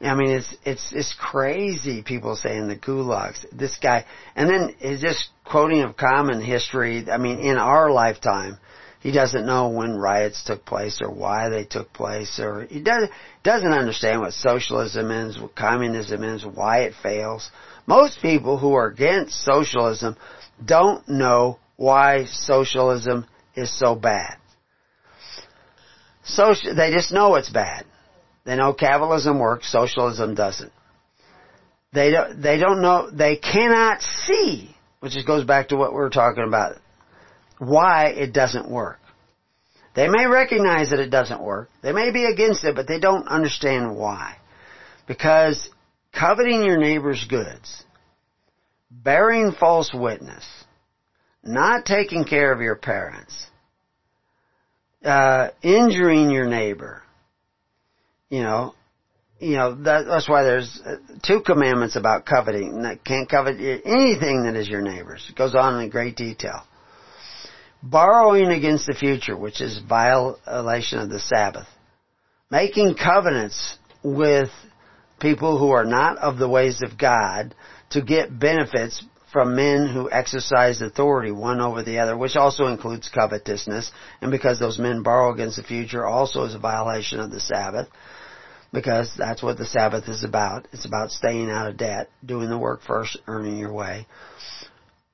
I mean, it's, it's, it's crazy people saying the gulags. This guy, and then is just quoting of common history, I mean, in our lifetime, he doesn't know when riots took place or why they took place or he does, doesn't understand what socialism is, what communism is, why it fails. Most people who are against socialism don't know why socialism is so bad. Social, they just know it's bad. They know capitalism works, socialism doesn't. They don't, they don't know, they cannot see, which just goes back to what we were talking about why it doesn't work. They may recognize that it doesn't work. They may be against it, but they don't understand why. Because coveting your neighbor's goods, bearing false witness, not taking care of your parents, uh, injuring your neighbor, you know, you know, that, that's why there's uh, two commandments about coveting. Can't covet anything that is your neighbor's. It goes on in great detail. Borrowing against the future, which is violation of the Sabbath, making covenants with people who are not of the ways of God to get benefits from men who exercise authority one over the other, which also includes covetousness, and because those men borrow against the future also is a violation of the Sabbath, because that's what the Sabbath is about. It's about staying out of debt, doing the work first, earning your way.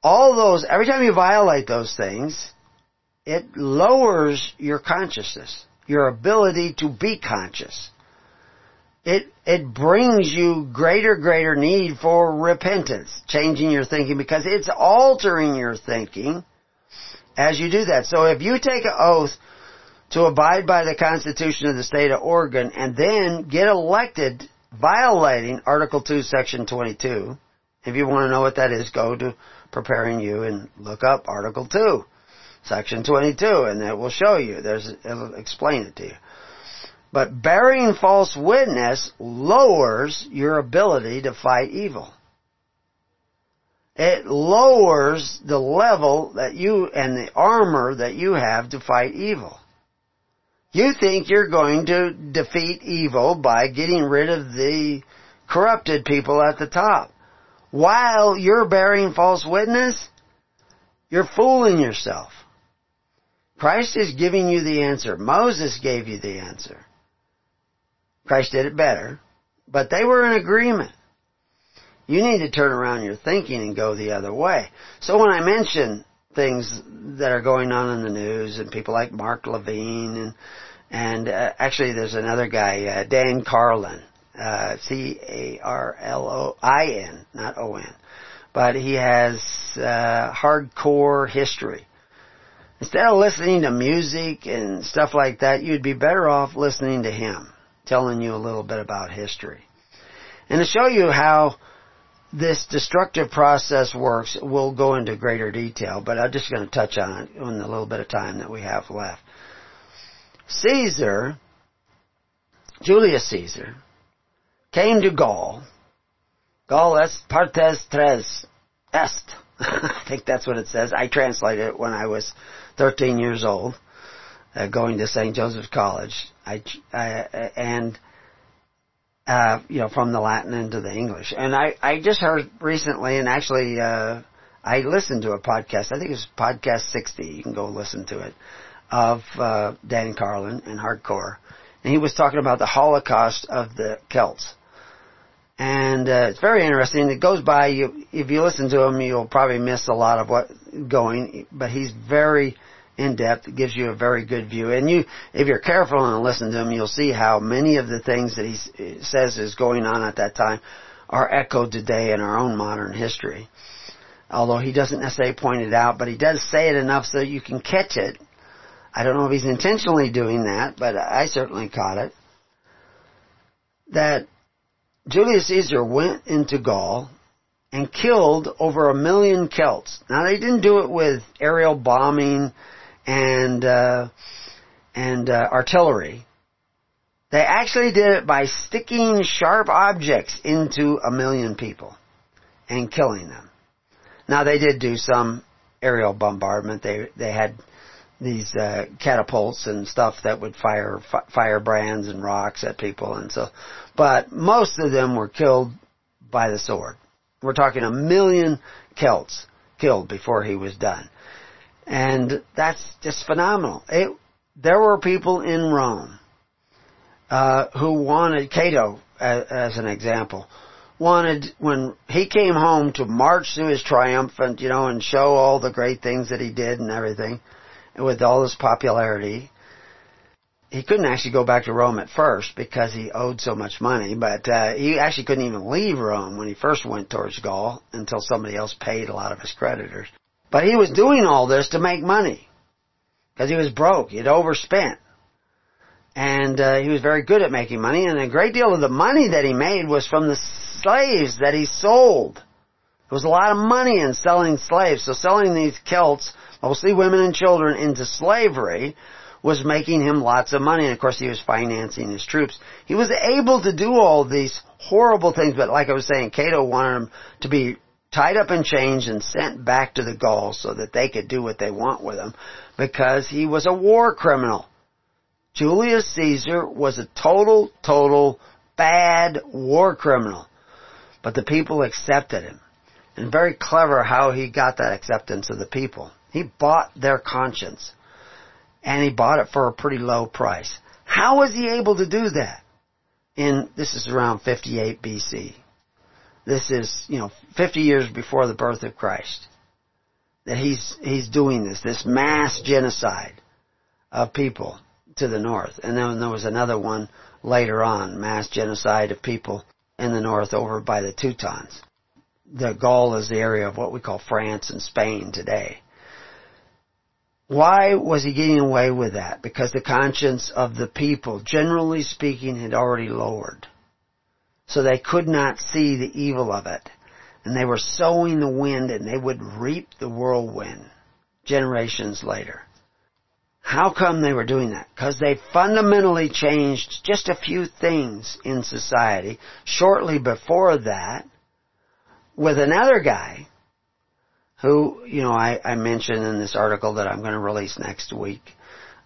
All those, every time you violate those things, it lowers your consciousness, your ability to be conscious it it brings you greater greater need for repentance, changing your thinking because it's altering your thinking as you do that. So if you take an oath to abide by the Constitution of the state of Oregon and then get elected violating Article 2, Section 22, if you want to know what that is, go to Preparing You and look up Article 2, Section 22, and it will show you. There's, it'll explain it to you. But bearing false witness lowers your ability to fight evil. It lowers the level that you and the armor that you have to fight evil. You think you're going to defeat evil by getting rid of the corrupted people at the top. While you're bearing false witness, you're fooling yourself. Christ is giving you the answer. Moses gave you the answer. Christ did it better, but they were in agreement. You need to turn around your thinking and go the other way. So when I mention things that are going on in the news and people like Mark Levine and and uh, actually there's another guy uh, Dan Carlin uh, C A R L O I N not O N but he has uh, hardcore history instead of listening to music and stuff like that you'd be better off listening to him telling you a little bit about history. And to show you how this destructive process works, we'll go into greater detail, but I'm just going to touch on it in the little bit of time that we have left. Caesar, Julius Caesar, came to Gaul. Gaul est partes tres est. I think that's what it says. I translated it when I was 13 years old uh, going to St. Joseph's College. I, I and uh, you know from the Latin into the English. And I I just heard recently, and actually uh, I listened to a podcast. I think it was podcast 60. You can go listen to it of uh, Dan Carlin and Hardcore, and he was talking about the Holocaust of the Celts. And uh, it's very interesting. It goes by you. If you listen to him, you'll probably miss a lot of what going. But he's very in depth. It gives you a very good view. And you, if you're careful and listen to him, you'll see how many of the things that he says is going on at that time are echoed today in our own modern history. Although he doesn't necessarily point it out, but he does say it enough so you can catch it. I don't know if he's intentionally doing that, but I certainly caught it. That Julius Caesar went into Gaul and killed over a million Celts. Now they didn't do it with aerial bombing and uh, and uh, artillery. They actually did it by sticking sharp objects into a million people and killing them. Now they did do some aerial bombardment. They they had these uh, catapults and stuff that would fire firebrands and rocks at people and so but most of them were killed by the sword. We're talking a million Celts killed before he was done. And that's just phenomenal. It, there were people in Rome uh, who wanted Cato, as, as, an example, wanted when he came home to march through his triumphant, you know, and show all the great things that he did and everything, with all his popularity. He couldn't actually go back to Rome at first because he owed so much money, but uh, he actually couldn't even leave Rome when he first went towards Gaul until somebody else paid a lot of his creditors. But he was doing all this to make money. Because he was broke. He'd overspent. And uh, he was very good at making money. And a great deal of the money that he made was from the slaves that he sold. There was a lot of money in selling slaves. So selling these Celts, mostly women and children, into slavery was making him lots of money. And of course he was financing his troops. He was able to do all these horrible things, but like I was saying, Cato wanted him to be tied up in chains and sent back to the Gauls so that they could do what they want with him because he was a war criminal. Julius Caesar was a total, total bad war criminal. But the people accepted him. And very clever how he got that acceptance of the people. He bought their conscience. And he bought it for a pretty low price. How was he able to do that? In, this is around 58 BC. This is, you know, 50 years before the birth of Christ. That he's, he's doing this, this mass genocide of people to the north. And then there was another one later on, mass genocide of people in the north over by the Teutons. The Gaul is the area of what we call France and Spain today. Why was he getting away with that? Because the conscience of the people, generally speaking, had already lowered. So they could not see the evil of it. And they were sowing the wind and they would reap the whirlwind generations later. How come they were doing that? Because they fundamentally changed just a few things in society shortly before that with another guy who, you know, I, I mentioned in this article that I'm going to release next week.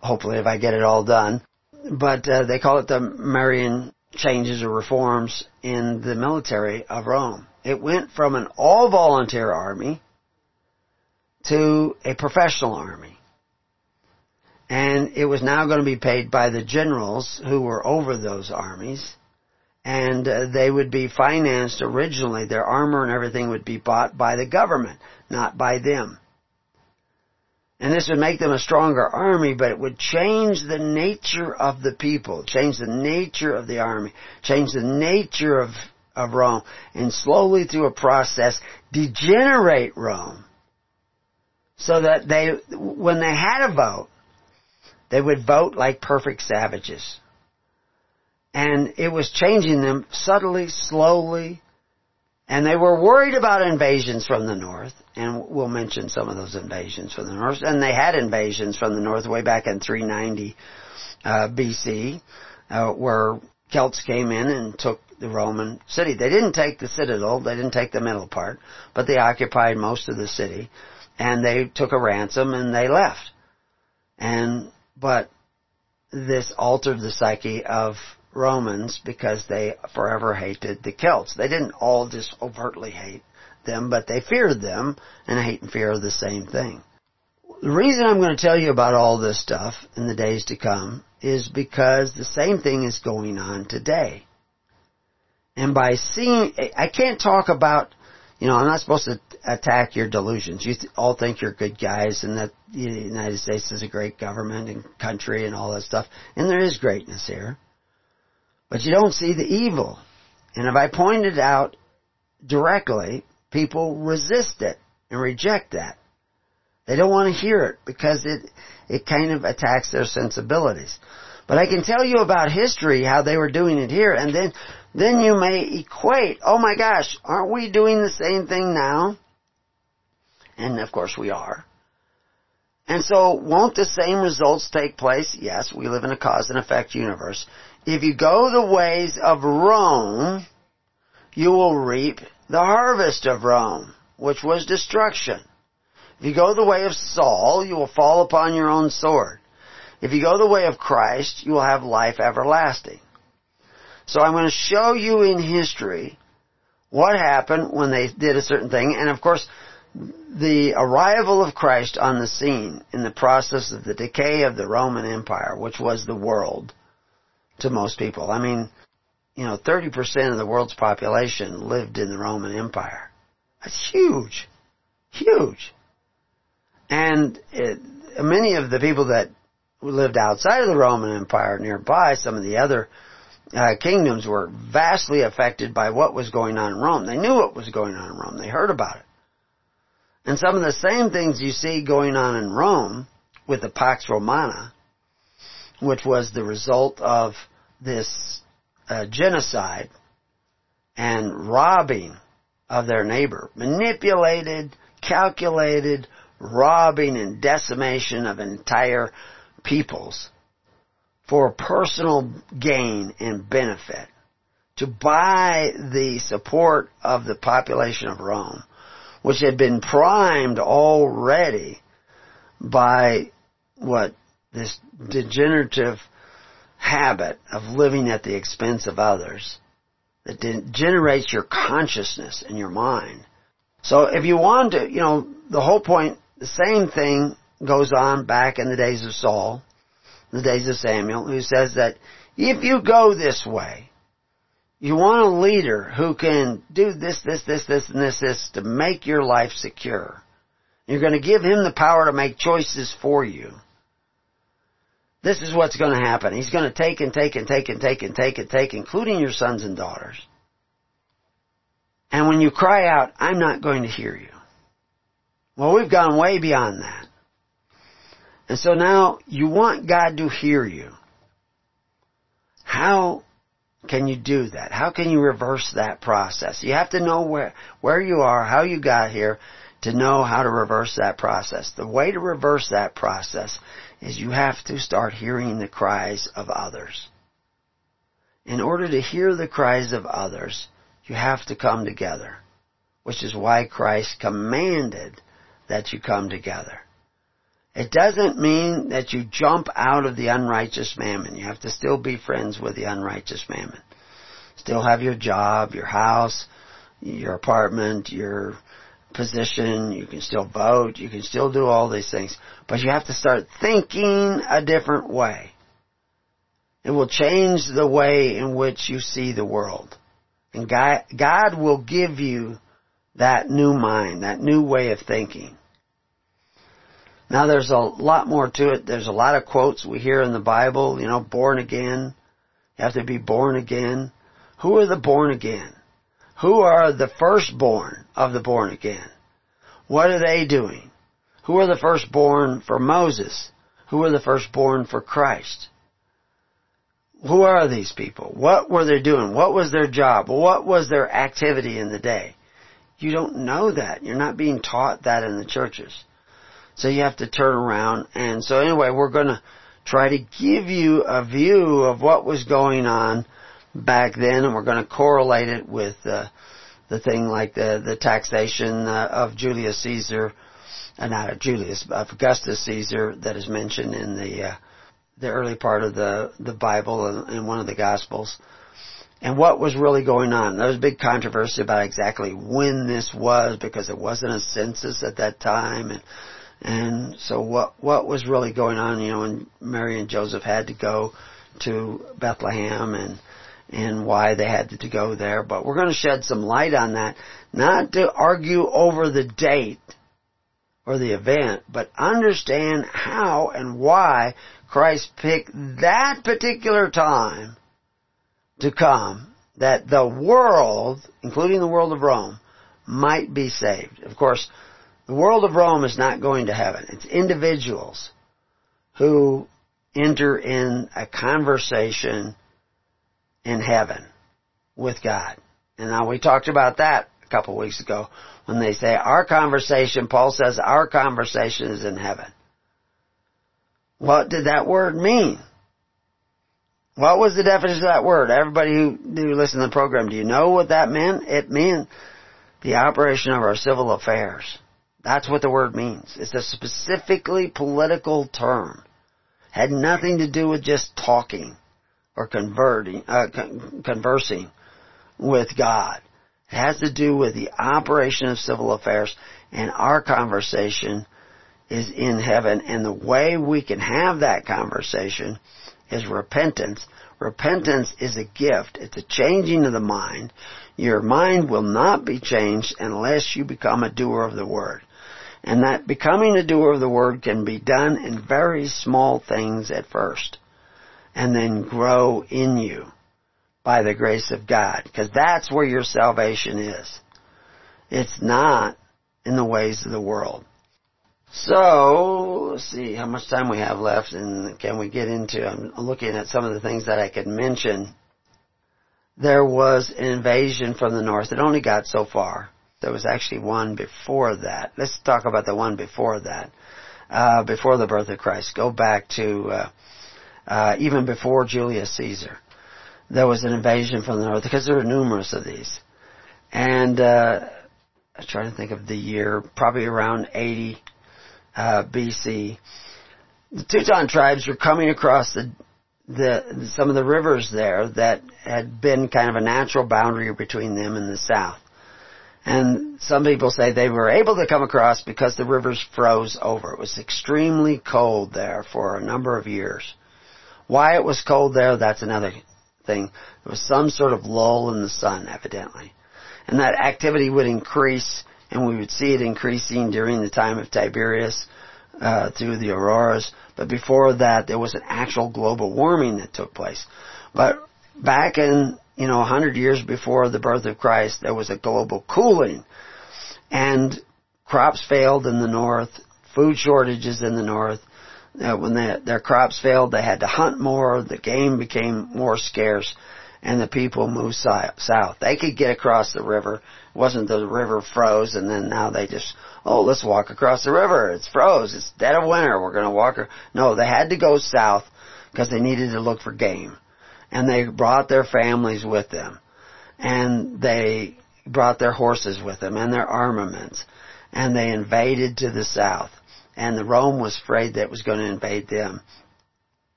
Hopefully if I get it all done. But uh, they call it the Marian changes or reforms in the military of Rome. It went from an all volunteer army to a professional army and it was now going to be paid by the generals who were over those armies and uh, they would be financed originally their armor and everything would be bought by the government not by them and this would make them a stronger army but it would change the nature of the people change the nature of the army change the nature of of Rome and slowly through a process degenerate Rome so that they when they had a vote they would vote like perfect savages. And it was changing them subtly, slowly, and they were worried about invasions from the north, and we'll mention some of those invasions from the north. And they had invasions from the north way back in 390 uh, BC, uh, where Celts came in and took the Roman city. They didn't take the citadel, they didn't take the middle part, but they occupied most of the city, and they took a ransom and they left. And but this altered the psyche of Romans because they forever hated the Celts. They didn't all just overtly hate them, but they feared them, and hate and fear are the same thing. The reason I'm going to tell you about all this stuff in the days to come is because the same thing is going on today. And by seeing, I can't talk about, you know, I'm not supposed to attack your delusions. You all think you're good guys and that the United States is a great government and country and all that stuff. And there is greatness here. But you don't see the evil. And if I point it out directly, people resist it and reject that. They don't want to hear it because it, it kind of attacks their sensibilities. But I can tell you about history, how they were doing it here, and then, then you may equate, oh my gosh, aren't we doing the same thing now? And of course we are. And so won't the same results take place? Yes, we live in a cause and effect universe. If you go the ways of Rome, you will reap the harvest of Rome, which was destruction. If you go the way of Saul, you will fall upon your own sword. If you go the way of Christ, you will have life everlasting. So I'm going to show you in history what happened when they did a certain thing. And of course, the arrival of Christ on the scene in the process of the decay of the Roman Empire, which was the world to most people. I mean, you know, 30% of the world's population lived in the Roman Empire. That's huge. Huge. And it, many of the people that lived outside of the Roman Empire nearby, some of the other uh, kingdoms were vastly affected by what was going on in Rome. They knew what was going on in Rome. They heard about it. And some of the same things you see going on in Rome with the Pax Romana, which was the result of this uh, genocide and robbing of their neighbor. Manipulated, calculated, robbing and decimation of entire peoples for personal gain and benefit. To buy the support of the population of Rome which had been primed already by what this degenerative habit of living at the expense of others that generates your consciousness and your mind. So if you want to, you know, the whole point, the same thing goes on back in the days of Saul, the days of Samuel, who says that if you go this way, you want a leader who can do this, this, this, this, and this, this to make your life secure. You're going to give him the power to make choices for you. This is what's going to happen. He's going to take and take and take and take and take and take, including your sons and daughters. And when you cry out, I'm not going to hear you. Well, we've gone way beyond that. And so now you want God to hear you. How can you do that? How can you reverse that process? You have to know where, where you are, how you got here, to know how to reverse that process. The way to reverse that process is you have to start hearing the cries of others. In order to hear the cries of others, you have to come together, which is why Christ commanded that you come together. It doesn't mean that you jump out of the unrighteous mammon. You have to still be friends with the unrighteous mammon. Still have your job, your house, your apartment, your position, you can still vote, you can still do all these things, but you have to start thinking a different way. It will change the way in which you see the world. And God, God will give you that new mind, that new way of thinking. Now there's a lot more to it. There's a lot of quotes we hear in the Bible, you know, born again. You have to be born again. Who are the born again? Who are the firstborn of the born again? What are they doing? Who are the firstborn for Moses? Who are the firstborn for Christ? Who are these people? What were they doing? What was their job? What was their activity in the day? You don't know that. You're not being taught that in the churches. So you have to turn around. And so anyway, we're going to try to give you a view of what was going on back then, and we're going to correlate it with uh, the thing like the the taxation uh, of Julius Caesar, uh, not of Julius, of Augustus Caesar that is mentioned in the uh, the early part of the the Bible and in one of the Gospels. And what was really going on? There was a big controversy about exactly when this was because it wasn't a census at that time, and and so what what was really going on? You know, when Mary and Joseph had to go to Bethlehem and and why they had to go there, but we're going to shed some light on that, not to argue over the date or the event, but understand how and why Christ picked that particular time to come, that the world, including the world of Rome, might be saved. Of course, the world of Rome is not going to heaven. It's individuals who enter in a conversation in heaven with God. And now we talked about that a couple of weeks ago when they say our conversation, Paul says our conversation is in heaven. What did that word mean? What was the definition of that word? Everybody who, who listened to the program, do you know what that meant? It meant the operation of our civil affairs. That's what the word means. It's a specifically political term. Had nothing to do with just talking or converting, uh, con- conversing with God. It has to do with the operation of civil affairs and our conversation is in heaven and the way we can have that conversation is repentance. Repentance is a gift. It's a changing of the mind. Your mind will not be changed unless you become a doer of the word. And that becoming a doer of the word can be done in very small things at first and then grow in you by the grace of God. Because that's where your salvation is. It's not in the ways of the world. So, let's see how much time we have left and can we get into, I'm looking at some of the things that I could mention. There was an invasion from the north. It only got so far. There was actually one before that. Let's talk about the one before that. Uh, before the birth of Christ. Go back to, uh, uh, even before Julius Caesar. There was an invasion from the north because there were numerous of these. And, uh, I'm trying to think of the year, probably around 80 uh, BC. The Teuton tribes were coming across the, the some of the rivers there that had been kind of a natural boundary between them and the south. And some people say they were able to come across because the rivers froze over. It was extremely cold there for a number of years. Why it was cold there, that's another thing. There was some sort of lull in the sun, evidently. And that activity would increase, and we would see it increasing during the time of Tiberius uh, through the auroras. But before that, there was an actual global warming that took place. But back in you know, a hundred years before the birth of Christ, there was a global cooling. And crops failed in the north, food shortages in the north. When their crops failed, they had to hunt more, the game became more scarce, and the people moved south. They could get across the river. It wasn't the river froze, and then now they just, oh, let's walk across the river. It's froze. It's dead of winter. We're going to walk. No, they had to go south because they needed to look for game and they brought their families with them. And they brought their horses with them and their armaments. And they invaded to the south. And the Rome was afraid that it was going to invade them.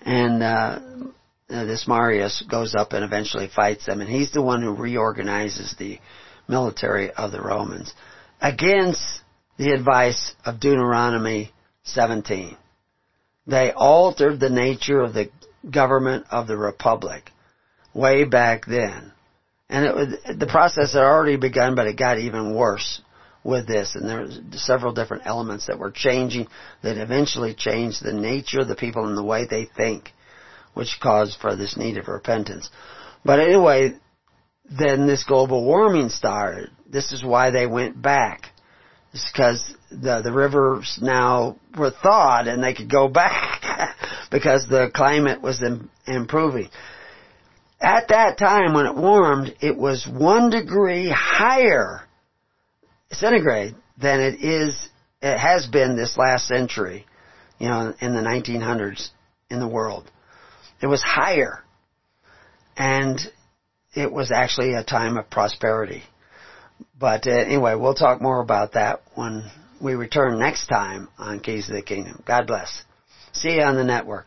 And uh, this Marius goes up and eventually fights them. And he's the one who reorganizes the military of the Romans against the advice of Deuteronomy 17. They altered the nature of the government of the republic way back then. And it was, the process had already begun, but it got even worse with this. And there were several different elements that were changing that eventually changed the nature of the people and the way they think, which caused for this need of repentance. But anyway, then this global warming started. This is why they went back. It's because the the rivers now were thawed and they could go back because the climate was improving. At that time when it warmed, it was one degree higher centigrade than it is, it has been this last century, you know, in the 1900s in the world. It was higher. And it was actually a time of prosperity. But uh, anyway, we'll talk more about that when we return next time on Keys of the Kingdom. God bless. See you on the network.